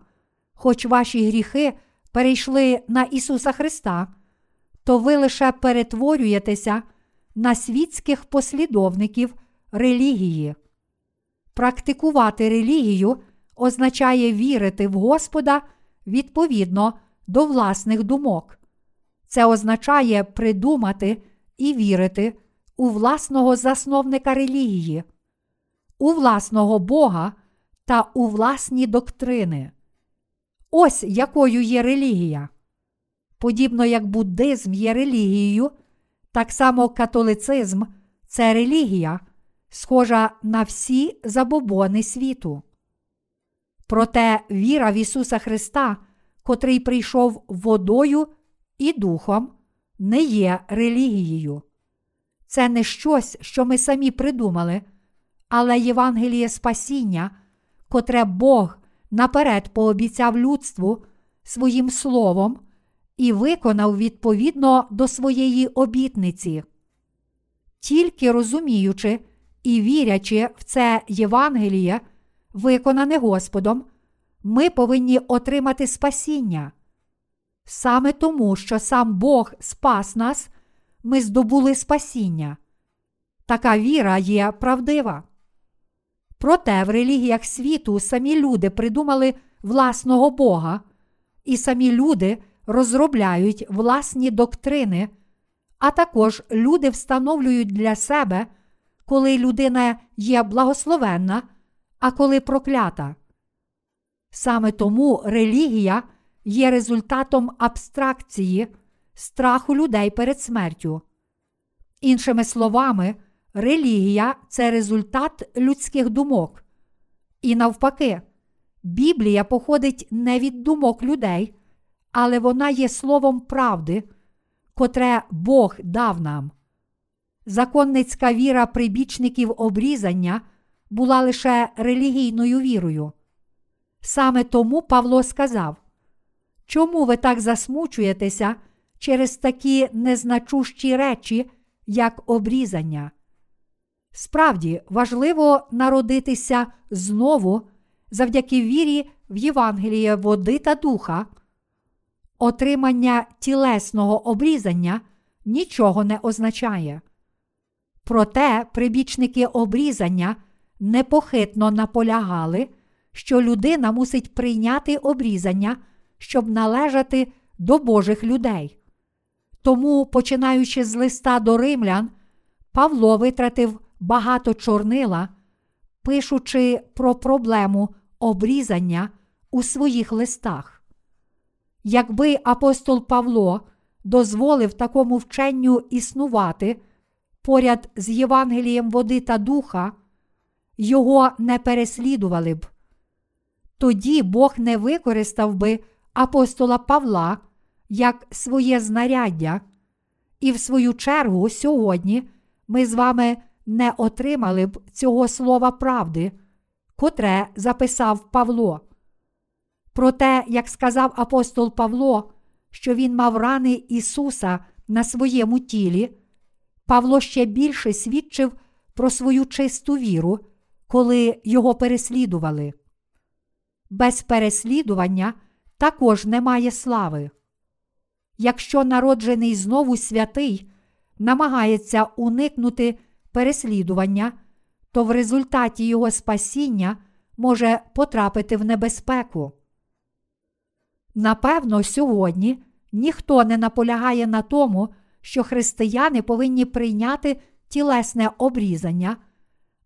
хоч ваші гріхи перейшли на Ісуса Христа, то ви лише перетворюєтеся на світських послідовників релігії. Практикувати релігію означає вірити в Господа відповідно до власних думок. Це означає придумати і вірити у власного засновника релігії, у власного Бога та у власні доктрини. Ось якою є релігія. Подібно як буддизм є релігією, так само католицизм це релігія, схожа на всі забобони світу. Проте віра в Ісуса Христа, котрий прийшов водою і духом, не є релігією. Це не щось, що ми самі придумали, але Євангеліє спасіння, котре Бог наперед пообіцяв людству своїм словом і виконав відповідно до своєї обітниці. Тільки розуміючи і вірячи в це Євангеліє, виконане Господом, ми повинні отримати спасіння. Саме тому, що сам Бог спас нас, ми здобули спасіння. Така віра є правдива. Проте в релігіях світу самі люди придумали власного Бога, і самі люди розробляють власні доктрини, а також люди встановлюють для себе, коли людина є благословенна, а коли проклята. Саме тому релігія є результатом абстракції, страху людей перед смертю. Іншими словами, релігія це результат людських думок. І навпаки, Біблія походить не від думок людей, але вона є словом правди, котре Бог дав нам. Законницька віра прибічників обрізання була лише релігійною вірою. Саме тому Павло сказав: Чому ви так засмучуєтеся через такі незначущі речі, як обрізання? Справді важливо народитися знову завдяки вірі в Євангеліє води та духа. Отримання тілесного обрізання нічого не означає. Проте прибічники обрізання непохитно наполягали, що людина мусить прийняти обрізання, щоб належати до Божих людей. Тому, починаючи з листа до римлян, Павло витратив багато чорнила, пишучи про проблему обрізання у своїх листах. Якби апостол Павло дозволив такому вченню існувати поряд з Євангелієм води та духа, його не переслідували б. Тоді Бог не використав би апостола Павла як своє знаряддя, і в свою чергу сьогодні ми з вами не отримали б цього слова правди, котре записав Павло. Проте, як сказав апостол Павло, що він мав рани Ісуса на своєму тілі, Павло ще більше свідчив про свою чисту віру, коли його переслідували. Без переслідування також немає слави. Якщо народжений знову святий намагається уникнути переслідування, то в результаті його спасіння може потрапити в небезпеку. Напевно, сьогодні ніхто не наполягає на тому, що християни повинні прийняти тілесне обрізання,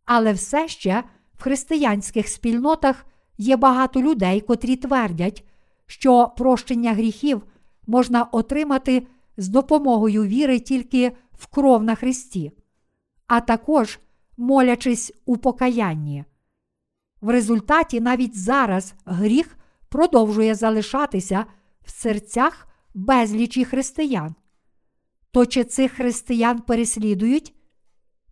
але все ще в християнських спільнотах є багато людей, котрі твердять, що прощення гріхів можна отримати з допомогою віри тільки в кров на Христі, а також молячись у покаянні. В результаті навіть зараз гріх продовжує залишатися в серцях безлічі християн. То чи цих християн переслідують?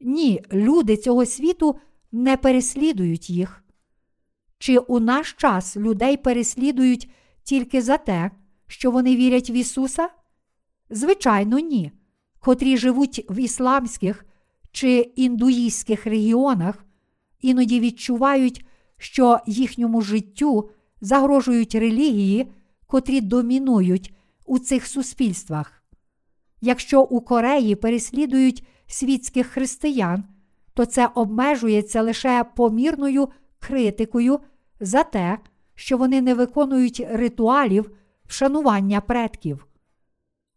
Ні, люди цього світу не переслідують їх. Чи у наш час людей переслідують тільки за те, що вони вірять в Ісуса? Звичайно, ні. Котрі живуть в ісламських чи індуїстських регіонах, іноді відчувають, що їхньому життю загрожують релігії, котрі домінують у цих суспільствах. Якщо у Кореї переслідують світських християн, то це обмежується лише помірною критикою за те, що вони не виконують ритуалів вшанування предків.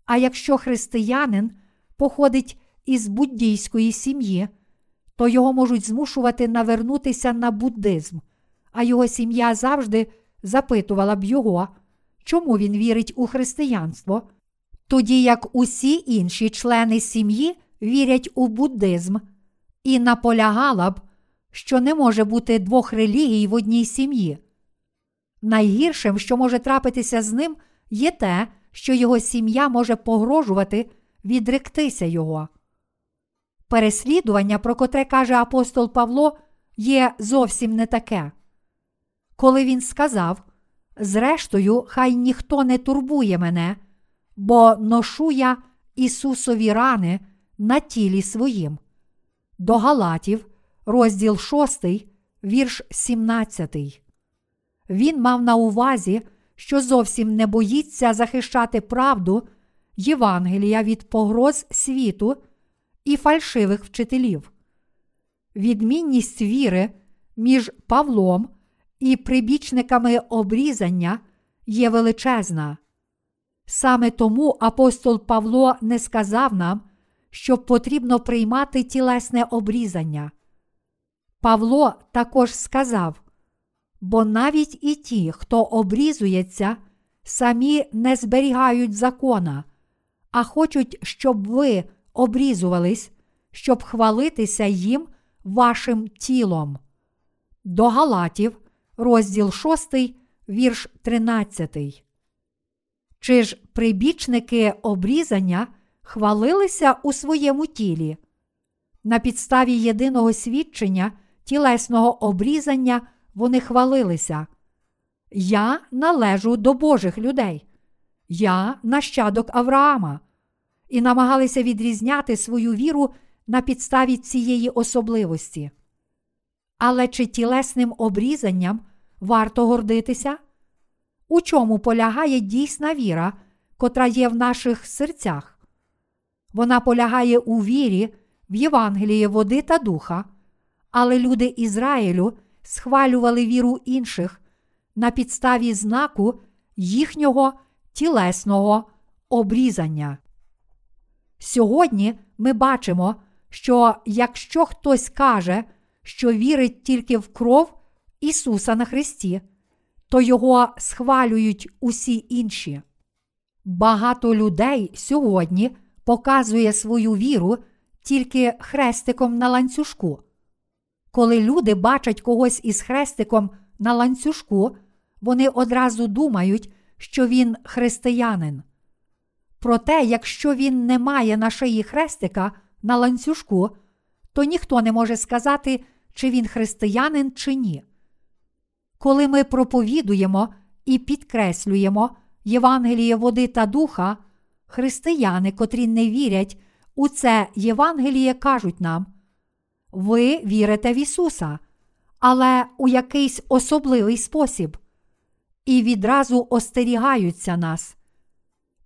А якщо християнин походить із буддійської сім'ї, то його можуть змушувати навернутися на буддизм, а його сім'я завжди запитувала б його, чому він вірить у християнство, тоді як усі інші члени сім'ї вірять у буддизм, і наполягала б, що не може бути двох релігій в одній сім'ї. Найгіршим, що може трапитися з ним, є те, що його сім'я може погрожувати відректися його. Переслідування, про котре каже апостол Павло, є зовсім не таке. Коли він сказав: Зрештою, хай ніхто не турбує мене, бо ношу я Ісусові рани на тілі своїм. До Галатів, розділ 6, вірш 17. Він мав на увазі, що зовсім не боїться захищати правду, Євангелія від погроз світу і фальшивих вчителів. Відмінність віри між Павлом і прибічниками обрізання є величезна. Саме тому апостол Павло не сказав нам, що потрібно приймати тілесне обрізання. Павло також сказав, бо навіть і ті, хто обрізується, самі не зберігають закона, а хочуть, щоб ви обрізувались, щоб хвалитися їм вашим тілом. До Галатів, розділ 6, вірш 13. Чи ж прибічники обрізання хвалилися у своєму тілі? На підставі єдиного свідчення тілесного обрізання вони хвалилися. Я належу до Божих людей, я нащадок Авраама, і намагалися відрізняти свою віру на підставі цієї особливості. Але чи тілесним обрізанням варто гордитися? У чому полягає дійсна віра, котра є в наших серцях? Вона полягає у вірі в Євангеліє води та духа, але люди Ізраїлю схвалювали віру інших на підставі знаку їхнього тілесного обрізання. Сьогодні ми бачимо, що якщо хтось каже, що вірить тільки в кров Ісуса на Христі, то його схвалюють усі інші. Багато людей сьогодні показує свою віру тільки хрестиком на ланцюжку. Коли люди бачать когось із хрестиком на ланцюжку, вони одразу думають, що він християнин. Проте, якщо він не має на шиї хрестика на ланцюжку, то ніхто не може сказати, чи він християнин чи ні. Коли ми проповідуємо і підкреслюємо Євангеліє води та духа, християни, котрі не вірять у це Євангеліє, кажуть нам: ви вірите в Ісуса, але у якийсь особливий спосіб, і відразу остерігаються нас.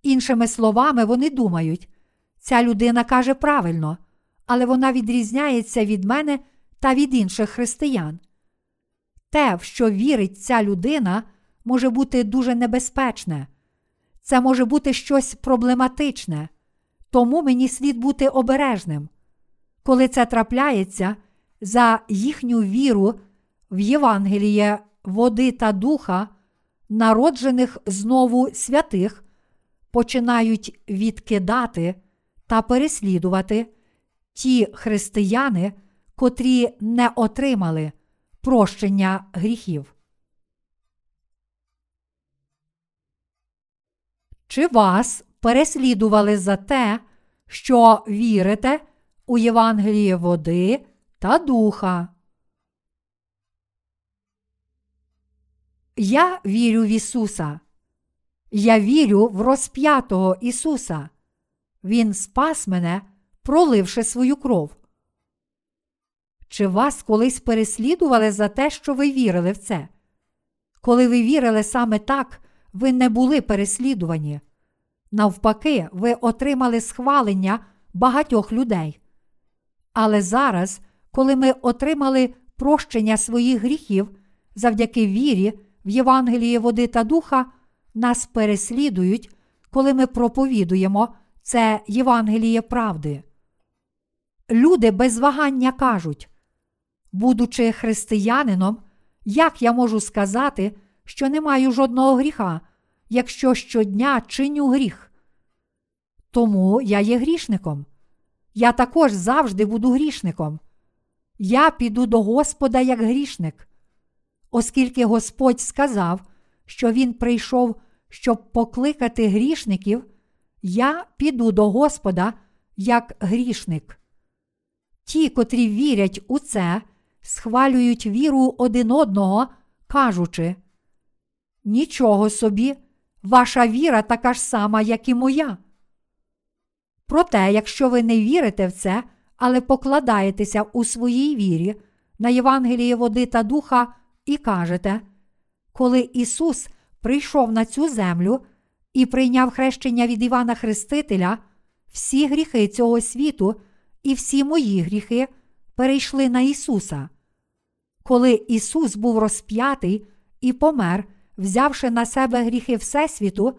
Іншими словами, вони думають, ця людина каже правильно, але вона відрізняється від мене та від інших християн. Те, в що вірить ця людина, може бути дуже небезпечне, це може бути щось проблематичне, тому мені слід бути обережним. Коли це трапляється, за їхню віру в Євангеліє води та духа, народжених знову святих, починають відкидати та переслідувати ті християни, котрі не отримали прощення гріхів. Чи вас переслідували за те, що вірите у Євангеліє води та духа? Я вірю в Ісуса. Я вірю в розп'ятого Ісуса. Він спас мене, проливши свою кров. Чи вас колись переслідували за те, що ви вірили в це? Коли ви вірили саме так, ви не були переслідувані. Навпаки, ви отримали схвалення багатьох людей. Але зараз, коли ми отримали прощення своїх гріхів завдяки вірі в Євангеліє води та духа, нас переслідують, коли ми проповідуємо це Євангеліє правди. Люди без вагання кажуть, будучи християнином, як я можу сказати, що не маю жодного гріха, якщо щодня чиню гріх? Тому я є грішником. Я також завжди буду грішником. Я піду до Господа як грішник, оскільки Господь сказав, що Він прийшов, щоб покликати грішників, я піду до Господа як грішник. Ті, котрі вірять у це, схвалюють віру один одного, кажучи: Нічого собі, ваша віра така ж сама, як і моя. Проте, якщо ви не вірите в це, але покладаєтеся у своїй вірі на Євангеліє води та духа і кажете, коли Ісус прийшов на цю землю і прийняв хрещення від Івана Хрестителя, всі гріхи цього світу і всі мої гріхи перейшли на Ісуса. Коли Ісус був розп'ятий і помер, взявши на себе гріхи Всесвіту,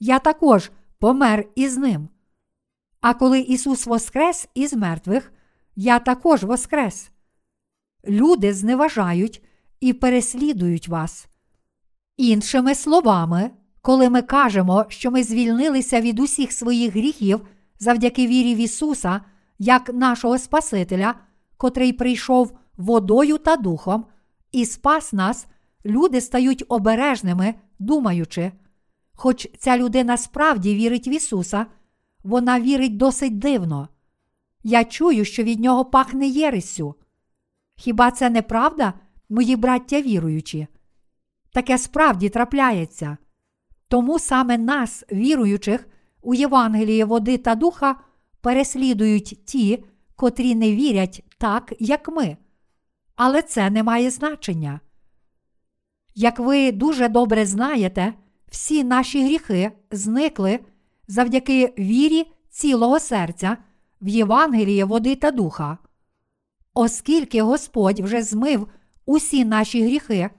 я також помер із ним. А коли Ісус воскрес із мертвих, я також воскрес. Люди зневажають і переслідують вас. Іншими словами, коли ми кажемо, що ми звільнилися від усіх своїх гріхів завдяки вірі в Ісуса, як нашого Спасителя, котрий прийшов водою та духом, і спас нас, люди стають обережними, думаючи, хоч ця людина справді вірить в Ісуса, вона вірить досить дивно. Я чую, що від нього пахне єресю. Хіба це не правда, мої браття віруючі? Таке справді трапляється. Тому саме нас, віруючих, у Євангелії води та духа, переслідують ті, котрі не вірять так, як ми. Але це не має значення. Як ви дуже добре знаєте, всі наші гріхи зникли завдяки вірі цілого серця в Євангеліє води та духа. Оскільки Господь вже змив усі наші гріхи,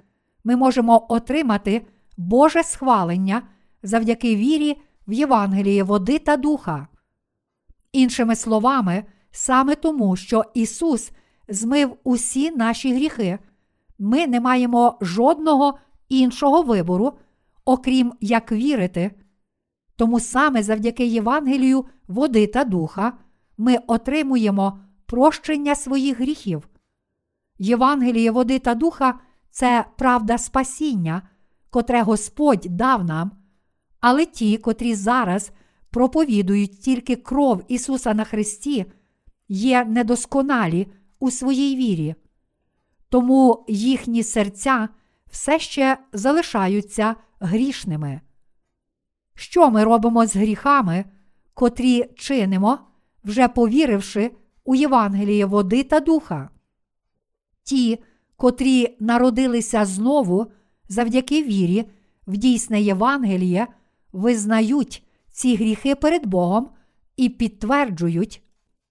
ми можемо отримати Боже схвалення завдяки вірі в Євангеліє води та духа. Іншими словами, саме тому, що Ісус змив усі наші гріхи, ми не маємо жодного іншого вибору, окрім як вірити. Тому саме завдяки Євангелію води та духа ми отримуємо прощення своїх гріхів. Євангеліє води та духа це правда спасіння, котре Господь дав нам, але ті, котрі зараз проповідують тільки кров Ісуса на Христі, є недосконалі у своїй вірі. Тому їхні серця все ще залишаються грішними. Що ми робимо з гріхами, котрі чинимо, вже повіривши у Євангеліє води та духа? Ті, котрі народилися знову завдяки вірі в дійсне Євангеліє, визнають ці гріхи перед Богом і підтверджують,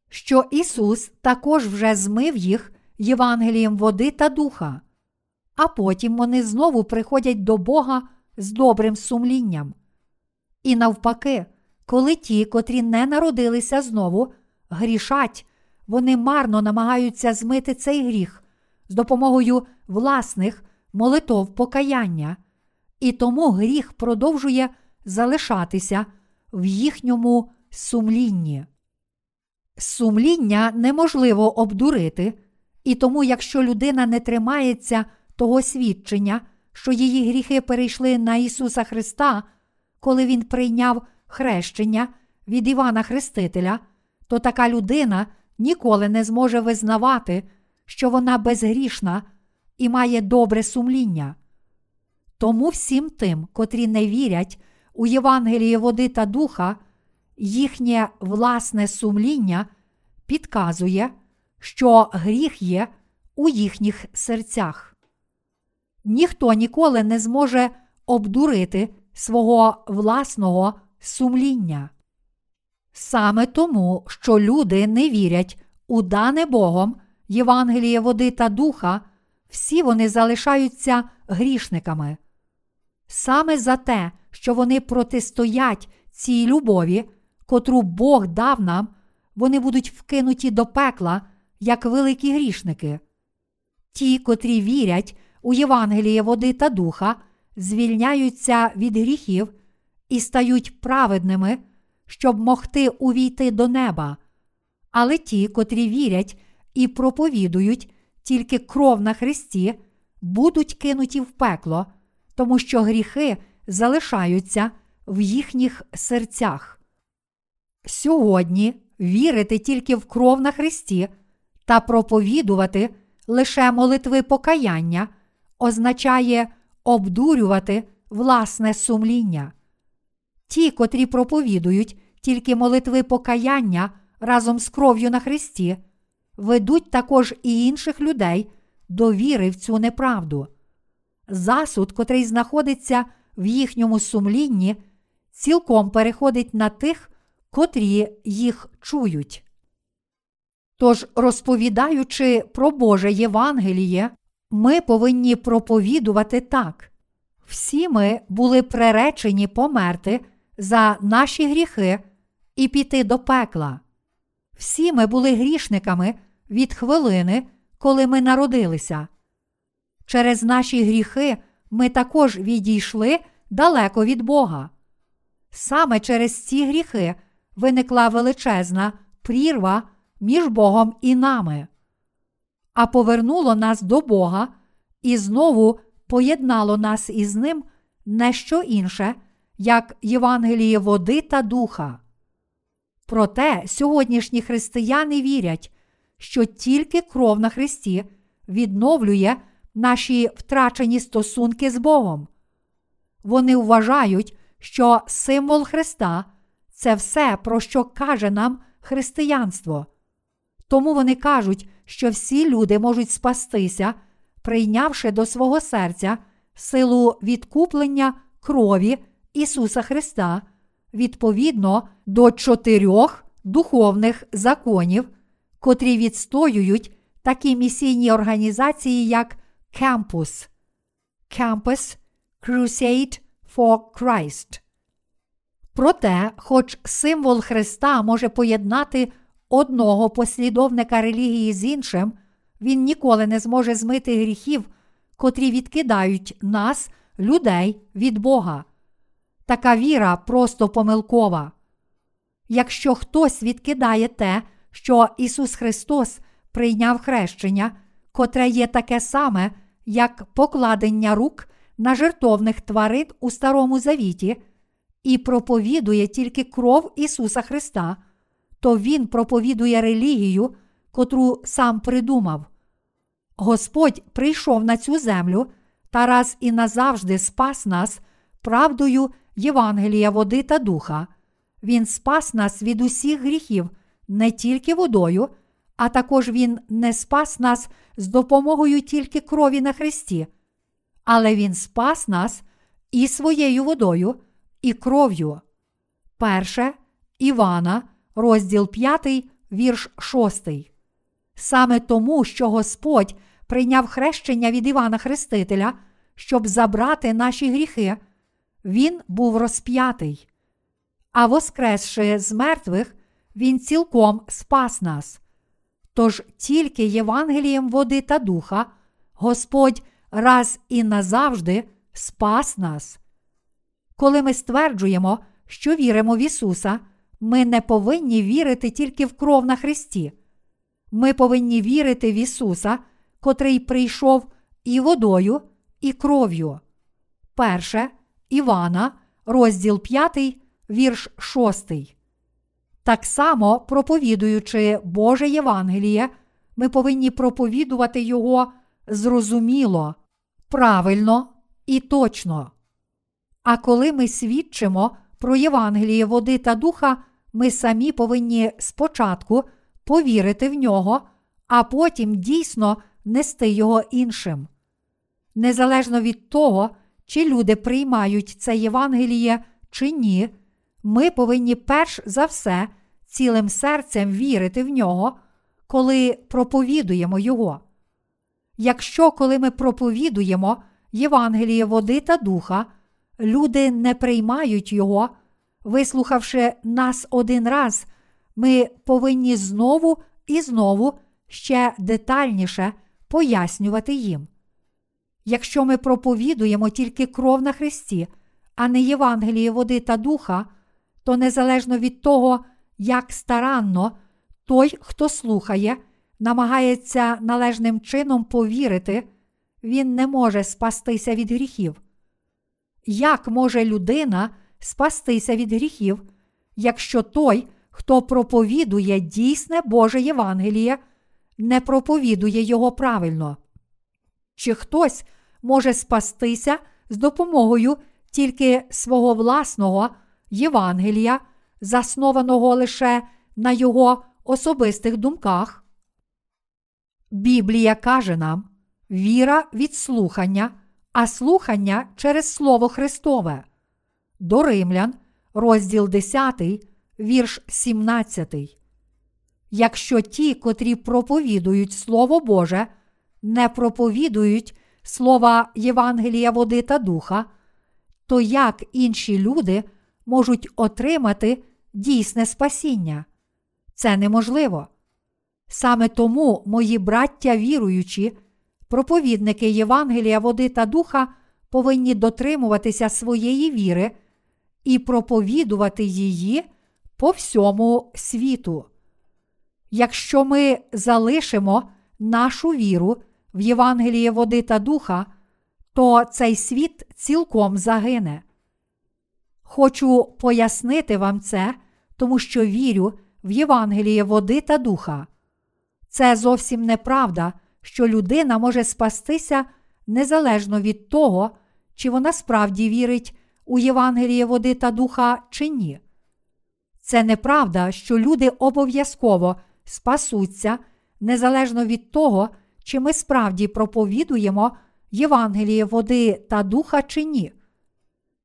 що Ісус також вже змив їх Євангелієм води та духа, а потім вони знову приходять до Бога з добрим сумлінням. І навпаки, коли ті, котрі не народилися знову, грішать, вони марно намагаються змити цей гріх з допомогою власних молитов покаяння, і тому гріх продовжує залишатися в їхньому сумлінні. Сумління неможливо обдурити, і тому, якщо людина не тримається того свідчення, що її гріхи перейшли на Ісуса Христа, коли Він прийняв хрещення від Івана Хрестителя, то така людина ніколи не зможе визнавати, що вона безгрішна і має добре сумління. Тому всім тим, котрі не вірять у Євангеліє води та духа, їхнє власне сумління підказує, що гріх є у їхніх серцях. Ніхто ніколи не зможе обдурити свого власного сумління. Саме тому, що люди не вірять у дане Богом Євангеліє води та духа, всі вони залишаються грішниками. Саме за те, що вони протистоять цій любові, котру Бог дав нам, вони будуть вкинуті до пекла як великі грішники. Ті, котрі вірять у Євангеліє води та духа, звільняються від гріхів і стають праведними, щоб могти увійти до неба. Але ті, котрі вірять і проповідують тільки кров на Христі, будуть кинуті в пекло, тому що гріхи залишаються в їхніх серцях. Сьогодні вірити тільки в кров на Христі та проповідувати лише молитви покаяння означає обдурювати власне сумління. Ті, котрі проповідують тільки молитви покаяння разом з кров'ю на Христі, ведуть також і інших людей до віри в цю неправду. Засуд, котрий знаходиться в їхньому сумлінні, цілком переходить на тих, котрі їх чують. Тож, розповідаючи про Боже Євангеліє, ми повинні проповідувати так. Всі ми були приречені померти за наші гріхи і піти до пекла. Всі ми були грішниками від хвилини, коли ми народилися. Через наші гріхи ми також відійшли далеко від Бога. Саме через ці гріхи виникла величезна прірва між Богом і нами, а повернуло нас до Бога і знову поєднало нас із Ним не що інше, як Євангеліє води та духа. Проте сьогоднішні християни вірять, що тільки кров на Христі відновлює наші втрачені стосунки з Богом. Вони вважають, що символ Христа це все, про що каже нам християнство. Тому вони кажуть, що всі люди можуть спастися, прийнявши до свого серця силу відкуплення крові Ісуса Христа відповідно до чотирьох духовних законів, котрі відстоюють такі місійні організації, як Campus, Campus Crusade for Christ. Проте, хоч символ Христа може поєднати одного послідовника релігії з іншим, він ніколи не зможе змити гріхів, котрі відкидають нас, людей, від Бога. Така віра просто помилкова. Якщо хтось відкидає те, що Ісус Христос прийняв хрещення, котре є таке саме, як покладення рук на жертовних тварин у Старому Завіті, і проповідує тільки кров Ісуса Христа, то Він проповідує релігію, котру сам придумав. Господь прийшов на цю землю та раз і назавжди спас нас правдою Євангелія води та духа. Він спас нас від усіх гріхів не тільки водою, а також Він не спас нас з допомогою тільки крові на Христі, але Він спас нас і своєю водою, і кров'ю. Перше Івана, розділ 5, вірш 6. Саме тому, що Господь прийняв хрещення від Івана Хрестителя, щоб забрати наші гріхи, Він був розп'ятий. А воскресши з мертвих, Він цілком спас нас. Тож тільки Євангелієм води та духа Господь раз і назавжди спас нас. Коли ми стверджуємо, що віримо в Ісуса, ми не повинні вірити тільки в кров на Христі. Ми повинні вірити в Ісуса, котрий прийшов і водою, і кров'ю. Перше Івана, розділ 5, вірш 6. Так само, проповідуючи Боже Євангеліє, ми повинні проповідувати Його зрозуміло, правильно і точно. А коли ми свідчимо про Євангеліє води та духа, ми самі повинні спочатку повірити в нього, а потім дійсно нести його іншим. Незалежно від того, чи люди приймають це Євангеліє чи ні, ми повинні перш за все цілим серцем вірити в нього, коли проповідуємо Його. Якщо коли ми проповідуємо Євангеліє води та духа, люди не приймають Його, вислухавши нас один раз, ми повинні знову і знову ще детальніше пояснювати їм. Якщо ми проповідуємо тільки кров на Христі, а не Євангеліє води та духа, то незалежно від того, як старанно той, хто слухає, намагається належним чином повірити, він не може спастися від гріхів. Як може людина спастися від гріхів, якщо той, хто проповідує дійсне Боже Євангеліє, не проповідує його правильно? Чи хтось може спастися з допомогою тільки свого власного Євангелія, заснованого лише на його особистих думках? Біблія каже нам віра від слухання, а слухання через Слово Христове. До Римлян, розділ 10, вірш 17. Якщо ті, котрі проповідують Слово Боже, не проповідують слова Євангелія води та духа, то як інші люди можуть отримати дійсне спасіння? Це неможливо. Саме тому мої браття віруючі, проповідники Євангелія води та духа повинні дотримуватися своєї віри і проповідувати її по всьому світу. Якщо ми залишимо нашу віру в Євангеліє води та духа, то цей світ цілком загине. Хочу пояснити вам це, тому що вірю в Євангеліє води та духа. Це зовсім неправда, що людина може спастися незалежно від того, чи вона справді вірить у Євангеліє води та духа чи ні. Це неправда, що люди обов'язково спасуться незалежно від того, чи ми справді проповідуємо Євангеліє води та духа чи ні.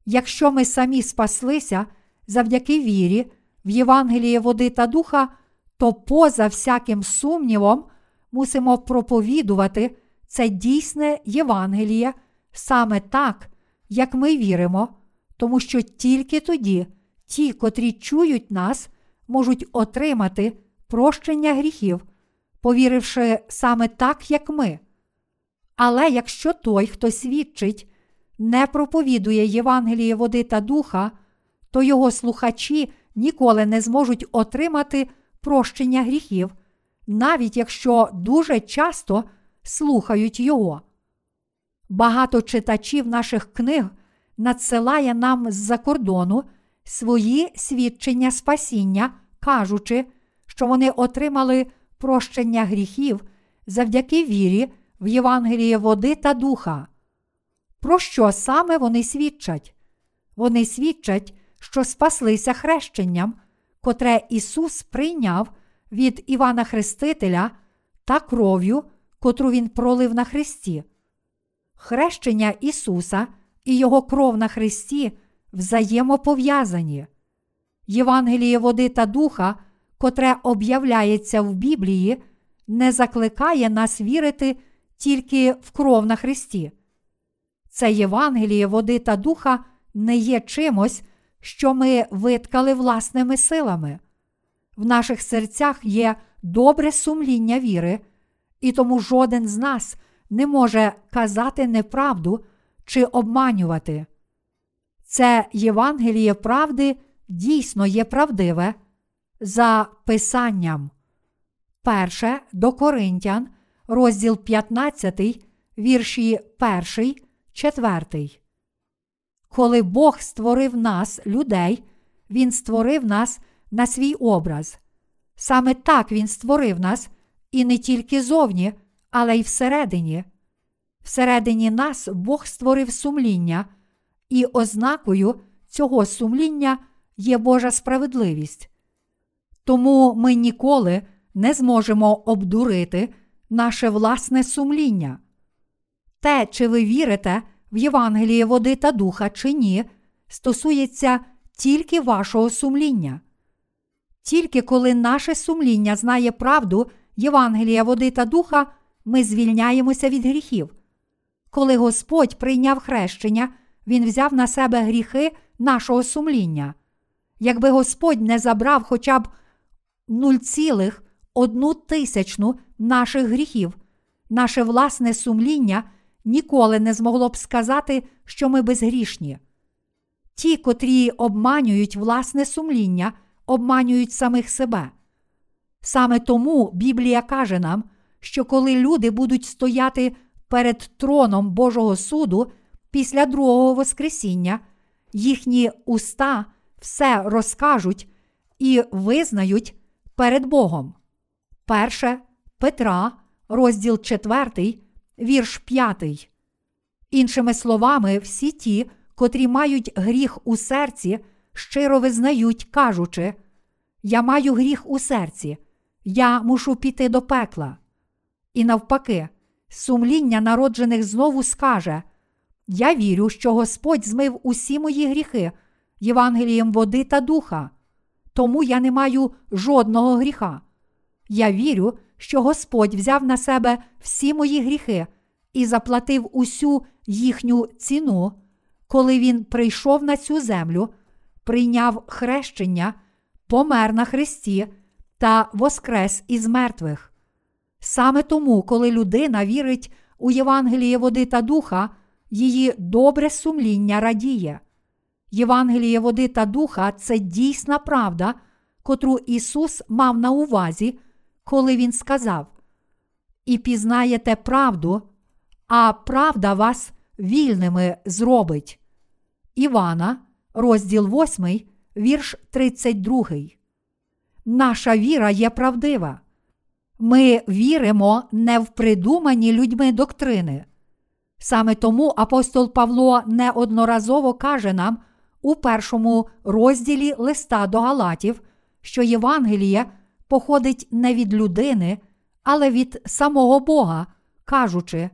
Якщо ми самі спаслися завдяки вірі в Євангеліє води та духа, то поза всяким сумнівом мусимо проповідувати це дійсне Євангеліє саме так, як ми віримо, тому що тільки тоді ті, котрі чують нас, можуть отримати прощення гріхів, повіривши саме так, як ми. Але якщо той, хто свідчить, не проповідує Євангеліє води та духа, то його слухачі ніколи не зможуть отримати прощення гріхів, навіть якщо дуже часто слухають його. Багато читачів наших книг надсилає нам з-за кордону свої свідчення спасіння, кажучи, що вони отримали прощення гріхів завдяки вірі в Євангеліє води та духа. Про що саме вони свідчать? Вони свідчать, що спаслися хрещенням, котре Ісус прийняв від Івана Хрестителя та кров'ю, котру Він пролив на Христі. Хрещення Ісуса і Його кров на Христі взаємопов'язані. Євангеліє води та духа, котре об'являється в Біблії, не закликає нас вірити тільки в кров на Христі. Це Євангеліє води та духа не є чимось, що ми виткали власними силами. В наших серцях є добре сумління віри, і тому жоден з нас не може казати неправду чи обманювати. Це Євангеліє правди дійсно є правдиве за Писанням. Перше до Коринтян, розділ 15, вірші 1, 4. Коли Бог створив нас, людей, Він створив нас на свій образ. Саме так Він створив нас і не тільки зовні, але й всередині. Всередині нас Бог створив сумління, і ознакою цього сумління є Божа справедливість. Тому ми ніколи не зможемо обдурити наше власне сумління. Те, чи ви вірите в Євангеліє води та духа чи ні, стосується тільки вашого сумління. Тільки коли наше сумління знає правду Євангелія води та духа, ми звільняємося від гріхів. Коли Господь прийняв хрещення, Він взяв на себе гріхи нашого сумління. Якби Господь не забрав хоча б 0,1 тисячну наших гріхів, наше власне сумління ніколи не змогло б сказати, що ми безгрішні. Ті, котрі обманюють власне сумління, обманюють самих себе. Саме тому Біблія каже нам, що коли люди будуть стояти перед троном Божого суду після другого Воскресіння, їхні уста все розкажуть і визнають перед Богом. Перше Петра, розділ 4, вірш 5. Іншими словами, всі ті, котрі мають гріх у серці, щиро визнають, кажучи, Я маю гріх у серці, я мушу піти до пекла. І навпаки, сумління народжених знову скаже: Я вірю, що Господь змив усі мої гріхи, Євангелієм води та духа, тому я не маю жодного гріха. Я вірю, що Господь взяв на себе всі мої гріхи і заплатив усю їхню ціну, коли Він прийшов на цю землю, прийняв хрещення, помер на Христі та воскрес із мертвих. Саме тому, коли людина вірить у Євангеліє води та духа, її добре сумління радіє. Євангеліє води та духа це дійсна правда, котру Ісус мав на увазі, коли Він сказав: І пізнаєте правду, а правда вас вільними зробить. Івана, розділ 8, вірш 32. Наша віра є правдива. Ми віримо не в придумані людьми доктрини. Саме тому апостол Павло неодноразово каже нам у першому розділі листа до Галатів, що Євангеліє походить не від людини, але від самого Бога, кажучи: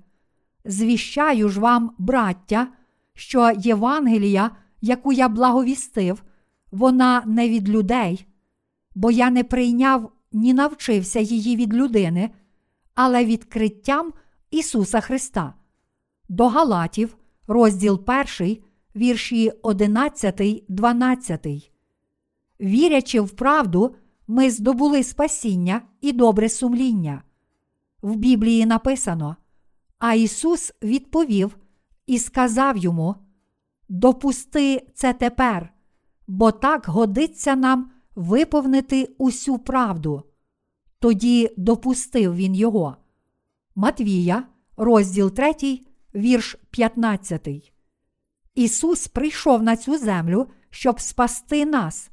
Звіщаю ж вам, браття, що Євангелія, яку я благовістив, вона не від людей, бо я не прийняв ні навчився її від людини, але відкриттям Ісуса Христа. До Галатів, розділ 1, вірші 11, 12. Вірячи в правду, ми здобули спасіння і добре сумління. В Біблії написано: А Ісус відповів і сказав йому: Допусти це тепер, бо так годиться нам виповнити усю правду. Тоді допустив він його. Матвія, розділ 3, вірш 15. Ісус прийшов на цю землю, щоб спасти нас.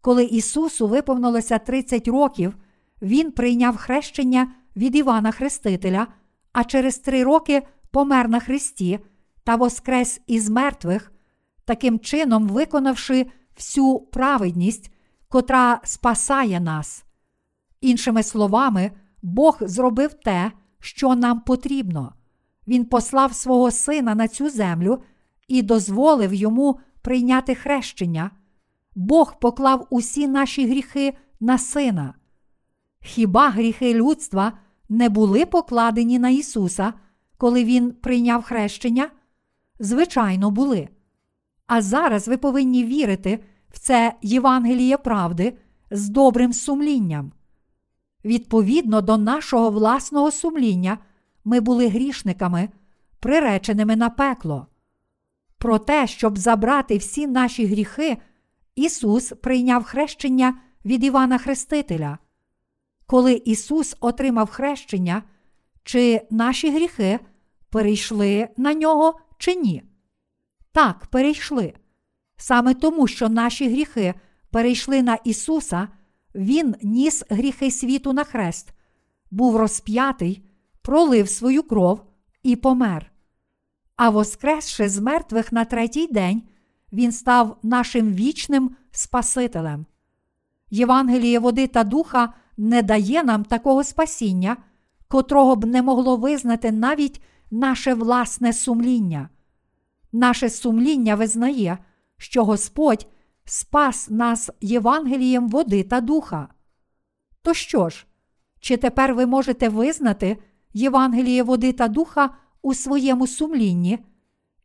Коли Ісусу виповнилося 30 років, Він прийняв хрещення від Івана Хрестителя, а через три роки помер на Христі та воскрес із мертвих, таким чином виконавши всю праведність, котра спасає нас. Іншими словами, Бог зробив те, що нам потрібно. Він послав свого Сина на цю землю і дозволив йому прийняти хрещення. Бог поклав усі наші гріхи на Сина. Хіба гріхи людства не були покладені на Ісуса, коли Він прийняв хрещення? Звичайно, були. А зараз ви повинні вірити в це Євангеліє правди з добрим сумлінням. Відповідно до нашого власного сумління, ми були грішниками, приреченими на пекло. Про те, щоб забрати всі наші гріхи, Ісус прийняв хрещення від Івана Хрестителя. Коли Ісус отримав хрещення, чи наші гріхи перейшли на нього чи ні? Так, перейшли. Саме тому, що наші гріхи перейшли на Ісуса, Він ніс гріхи світу на хрест, був розп'ятий, пролив свою кров і помер. А воскресши з мертвих на третій день, Він став нашим вічним Спасителем. Євангеліє води та духа не дає нам такого спасіння, котрого б не могло визнати навіть наше власне сумління. Наше сумління визнає, що Господь спас нас Євангелієм води та духа. То що ж, чи тепер ви можете визнати Євангеліє води та духа у своєму сумлінні?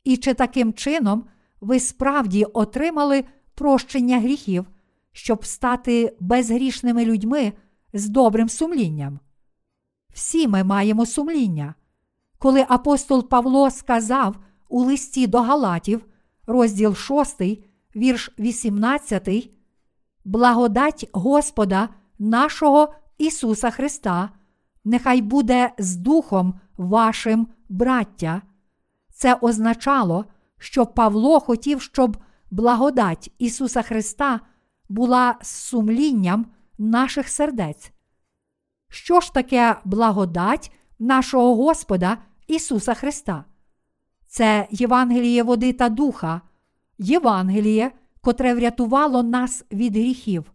І чи таким чином ви справді отримали прощення гріхів, щоб стати безгрішними людьми з добрим сумлінням? Всі ми маємо сумління. Коли апостол Павло сказав у листі до Галатів, розділ 6, вірш 18, благодать Господа нашого Ісуса Христа, нехай буде з Духом вашим браття. Це означало, що Павло хотів, щоб благодать Ісуса Христа була з сумлінням наших сердець. Що ж таке благодать нашого Господа Ісуса Христа? Це Євангеліє води та духа, Євангеліє, котре врятувало нас від гріхів.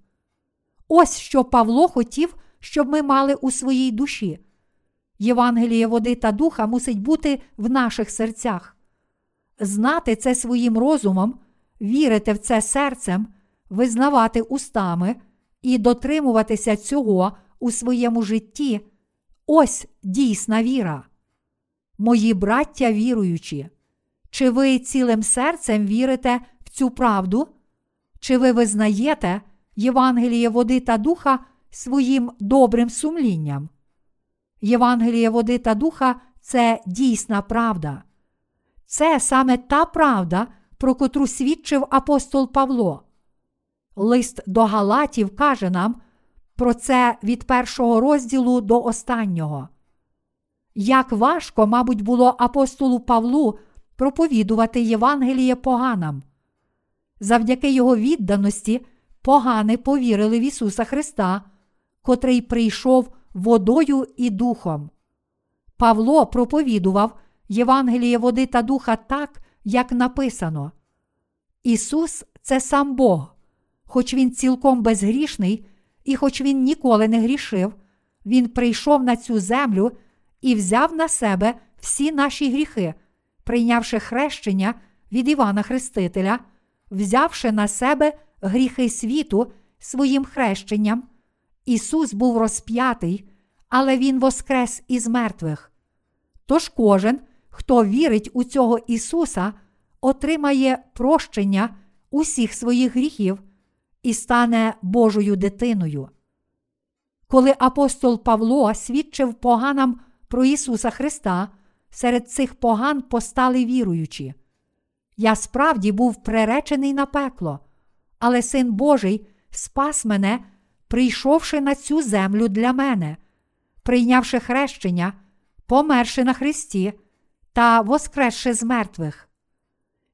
Ось що Павло хотів, щоб ми мали у своїй душі. Євангеліє води та духа мусить бути в наших серцях. Знати це своїм розумом, вірити в це серцем, визнавати устами і дотримуватися цього у своєму житті, ось дійсна віра. Мої браття віруючі, чи ви цілим серцем вірите в цю правду? Чи ви визнаєте Євангеліє води та духа своїм добрим сумлінням? Євангеліє води та духа це дійсна правда. Це саме та правда, про котру свідчив апостол Павло. Лист до Галатів каже нам про це від першого розділу до останнього. Як важко, мабуть, було апостолу Павлу проповідувати Євангеліє поганам. Завдяки його відданості погани повірили в Ісуса Христа, котрий прийшов водою і духом. Павло проповідував Євангеліє води та духа так, як написано. Ісус це сам Бог, хоч Він цілком безгрішний, і хоч Він ніколи не грішив, Він прийшов на цю землю і взяв на себе всі наші гріхи, прийнявши хрещення від Івана Хрестителя, взявши на себе гріхи світу своїм хрещенням. Ісус був розп'ятий, але Він воскрес із мертвих. Тож кожен, хто вірить у цього Ісуса, отримає прощення усіх своїх гріхів і стане Божою дитиною. Коли апостол Павло свідчив поганам про Ісуса Христа, серед цих поган постали віруючі. Я справді був приречений на пекло, але Син Божий спас мене, прийшовши на цю землю для мене, прийнявши хрещення, померши на Христі та воскресши з мертвих.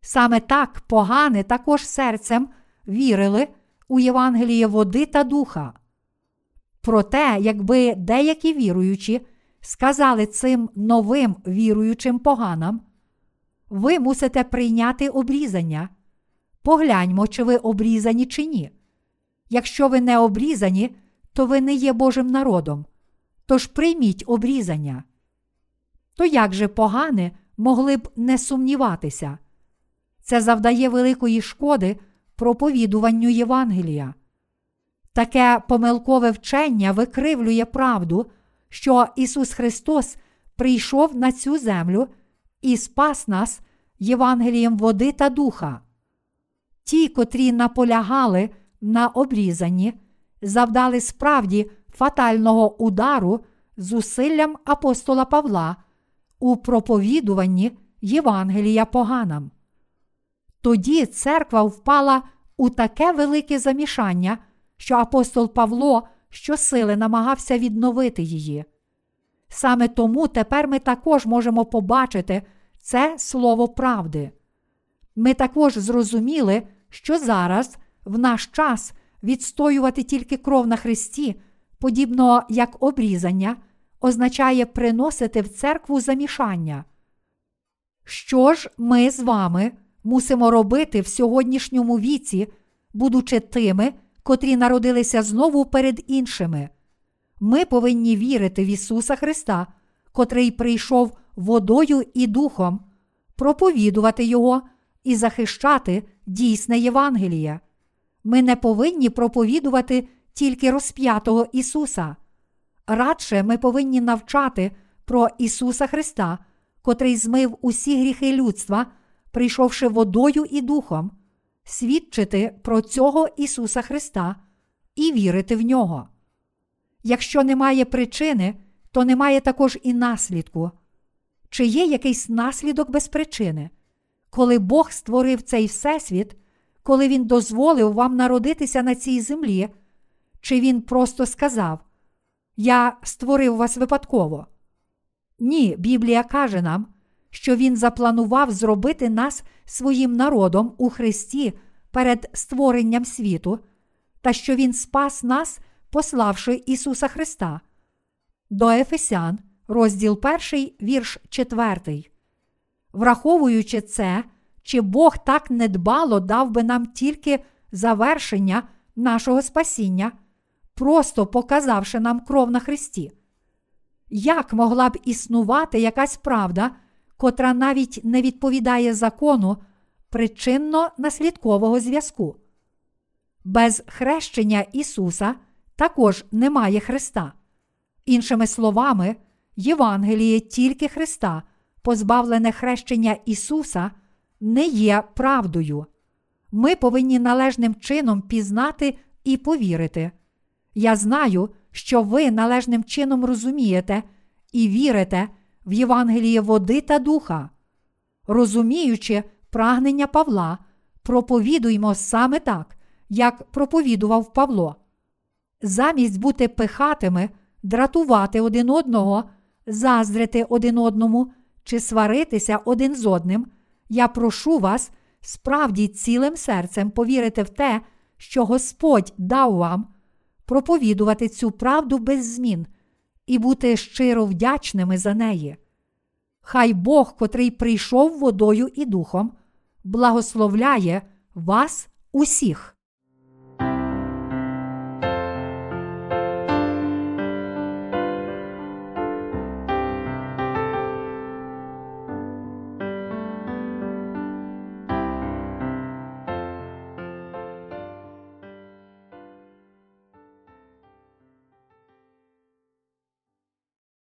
Саме так погани також серцем вірили у Євангеліє води та духа. Проте, якби деякі віруючі сказали цим новим віруючим поганам, ви мусите прийняти обрізання. Погляньмо, чи ви обрізані чи ні. Якщо ви не обрізані, то ви не є Божим народом. Тож прийміть обрізання. То як же погани могли б не сумніватися? Це завдає великої шкоди проповідуванню Євангелія. Таке помилкове вчення викривлює правду, що Ісус Христос прийшов на цю землю і спас нас Євангелієм води та духа. Ті, котрі наполягали на обрізанні, завдали справді фатального удару зусиллям апостола Павла у проповідуванні Євангелія поганам. Тоді церква впала у таке велике замішання, що апостол Павло щосили намагався відновити її. Саме тому тепер ми також можемо побачити це слово правди. Ми також зрозуміли, що зараз, в наш час, відстоювати тільки кров на Христі, подібно як обрізання, означає приносити в церкву замішання. Що ж ми з вами мусимо робити в сьогоднішньому віці, будучи тими, котрі народилися знову перед іншими? Ми повинні вірити в Ісуса Христа, котрий прийшов водою і духом, проповідувати Його і захищати дійсне Євангеліє. Ми не повинні проповідувати тільки розп'ятого Ісуса. Радше ми повинні навчати про Ісуса Христа, котрий змив усі гріхи людства, прийшовши водою і духом, свідчити про цього Ісуса Христа і вірити в нього. Якщо немає причини, то немає також і наслідку. Чи є якийсь наслідок без причини? Коли Бог створив цей всесвіт, коли Він дозволив вам народитися на цій землі, чи Він просто сказав: Я створив вас випадково? Ні, Біблія каже нам, що Він запланував зробити нас своїм народом у Христі перед створенням світу, та що Він спас нас, пославши Ісуса Христа. До Ефесян, розділ 1, вірш 4. Враховуючи це, чи Бог так недбало дав би нам тільки завершення нашого спасіння, просто показавши нам кров на Христі. Як могла б існувати якась правда, котра навіть не відповідає закону, причинно-наслідкового зв'язку. Без хрещення Ісуса також немає Христа. Іншими словами, Євангеліє тільки Христа, позбавлене хрещення Ісуса, не є правдою. Ми повинні належним чином пізнати і повірити. Я знаю, що ви належним чином розумієте і вірите в Євангеліє води та духа. Розуміючи прагнення Павла, проповідуймо саме так, як проповідував Павло. Замість бути пихатими, дратувати один одного, заздрити один одному чи сваритися один з одним, я прошу вас справді цілим серцем повірити в те, що Господь дав вам, проповідувати цю правду без змін і бути щиро вдячними за неї. Хай Бог, котрий прийшов водою і духом, благословляє вас усіх.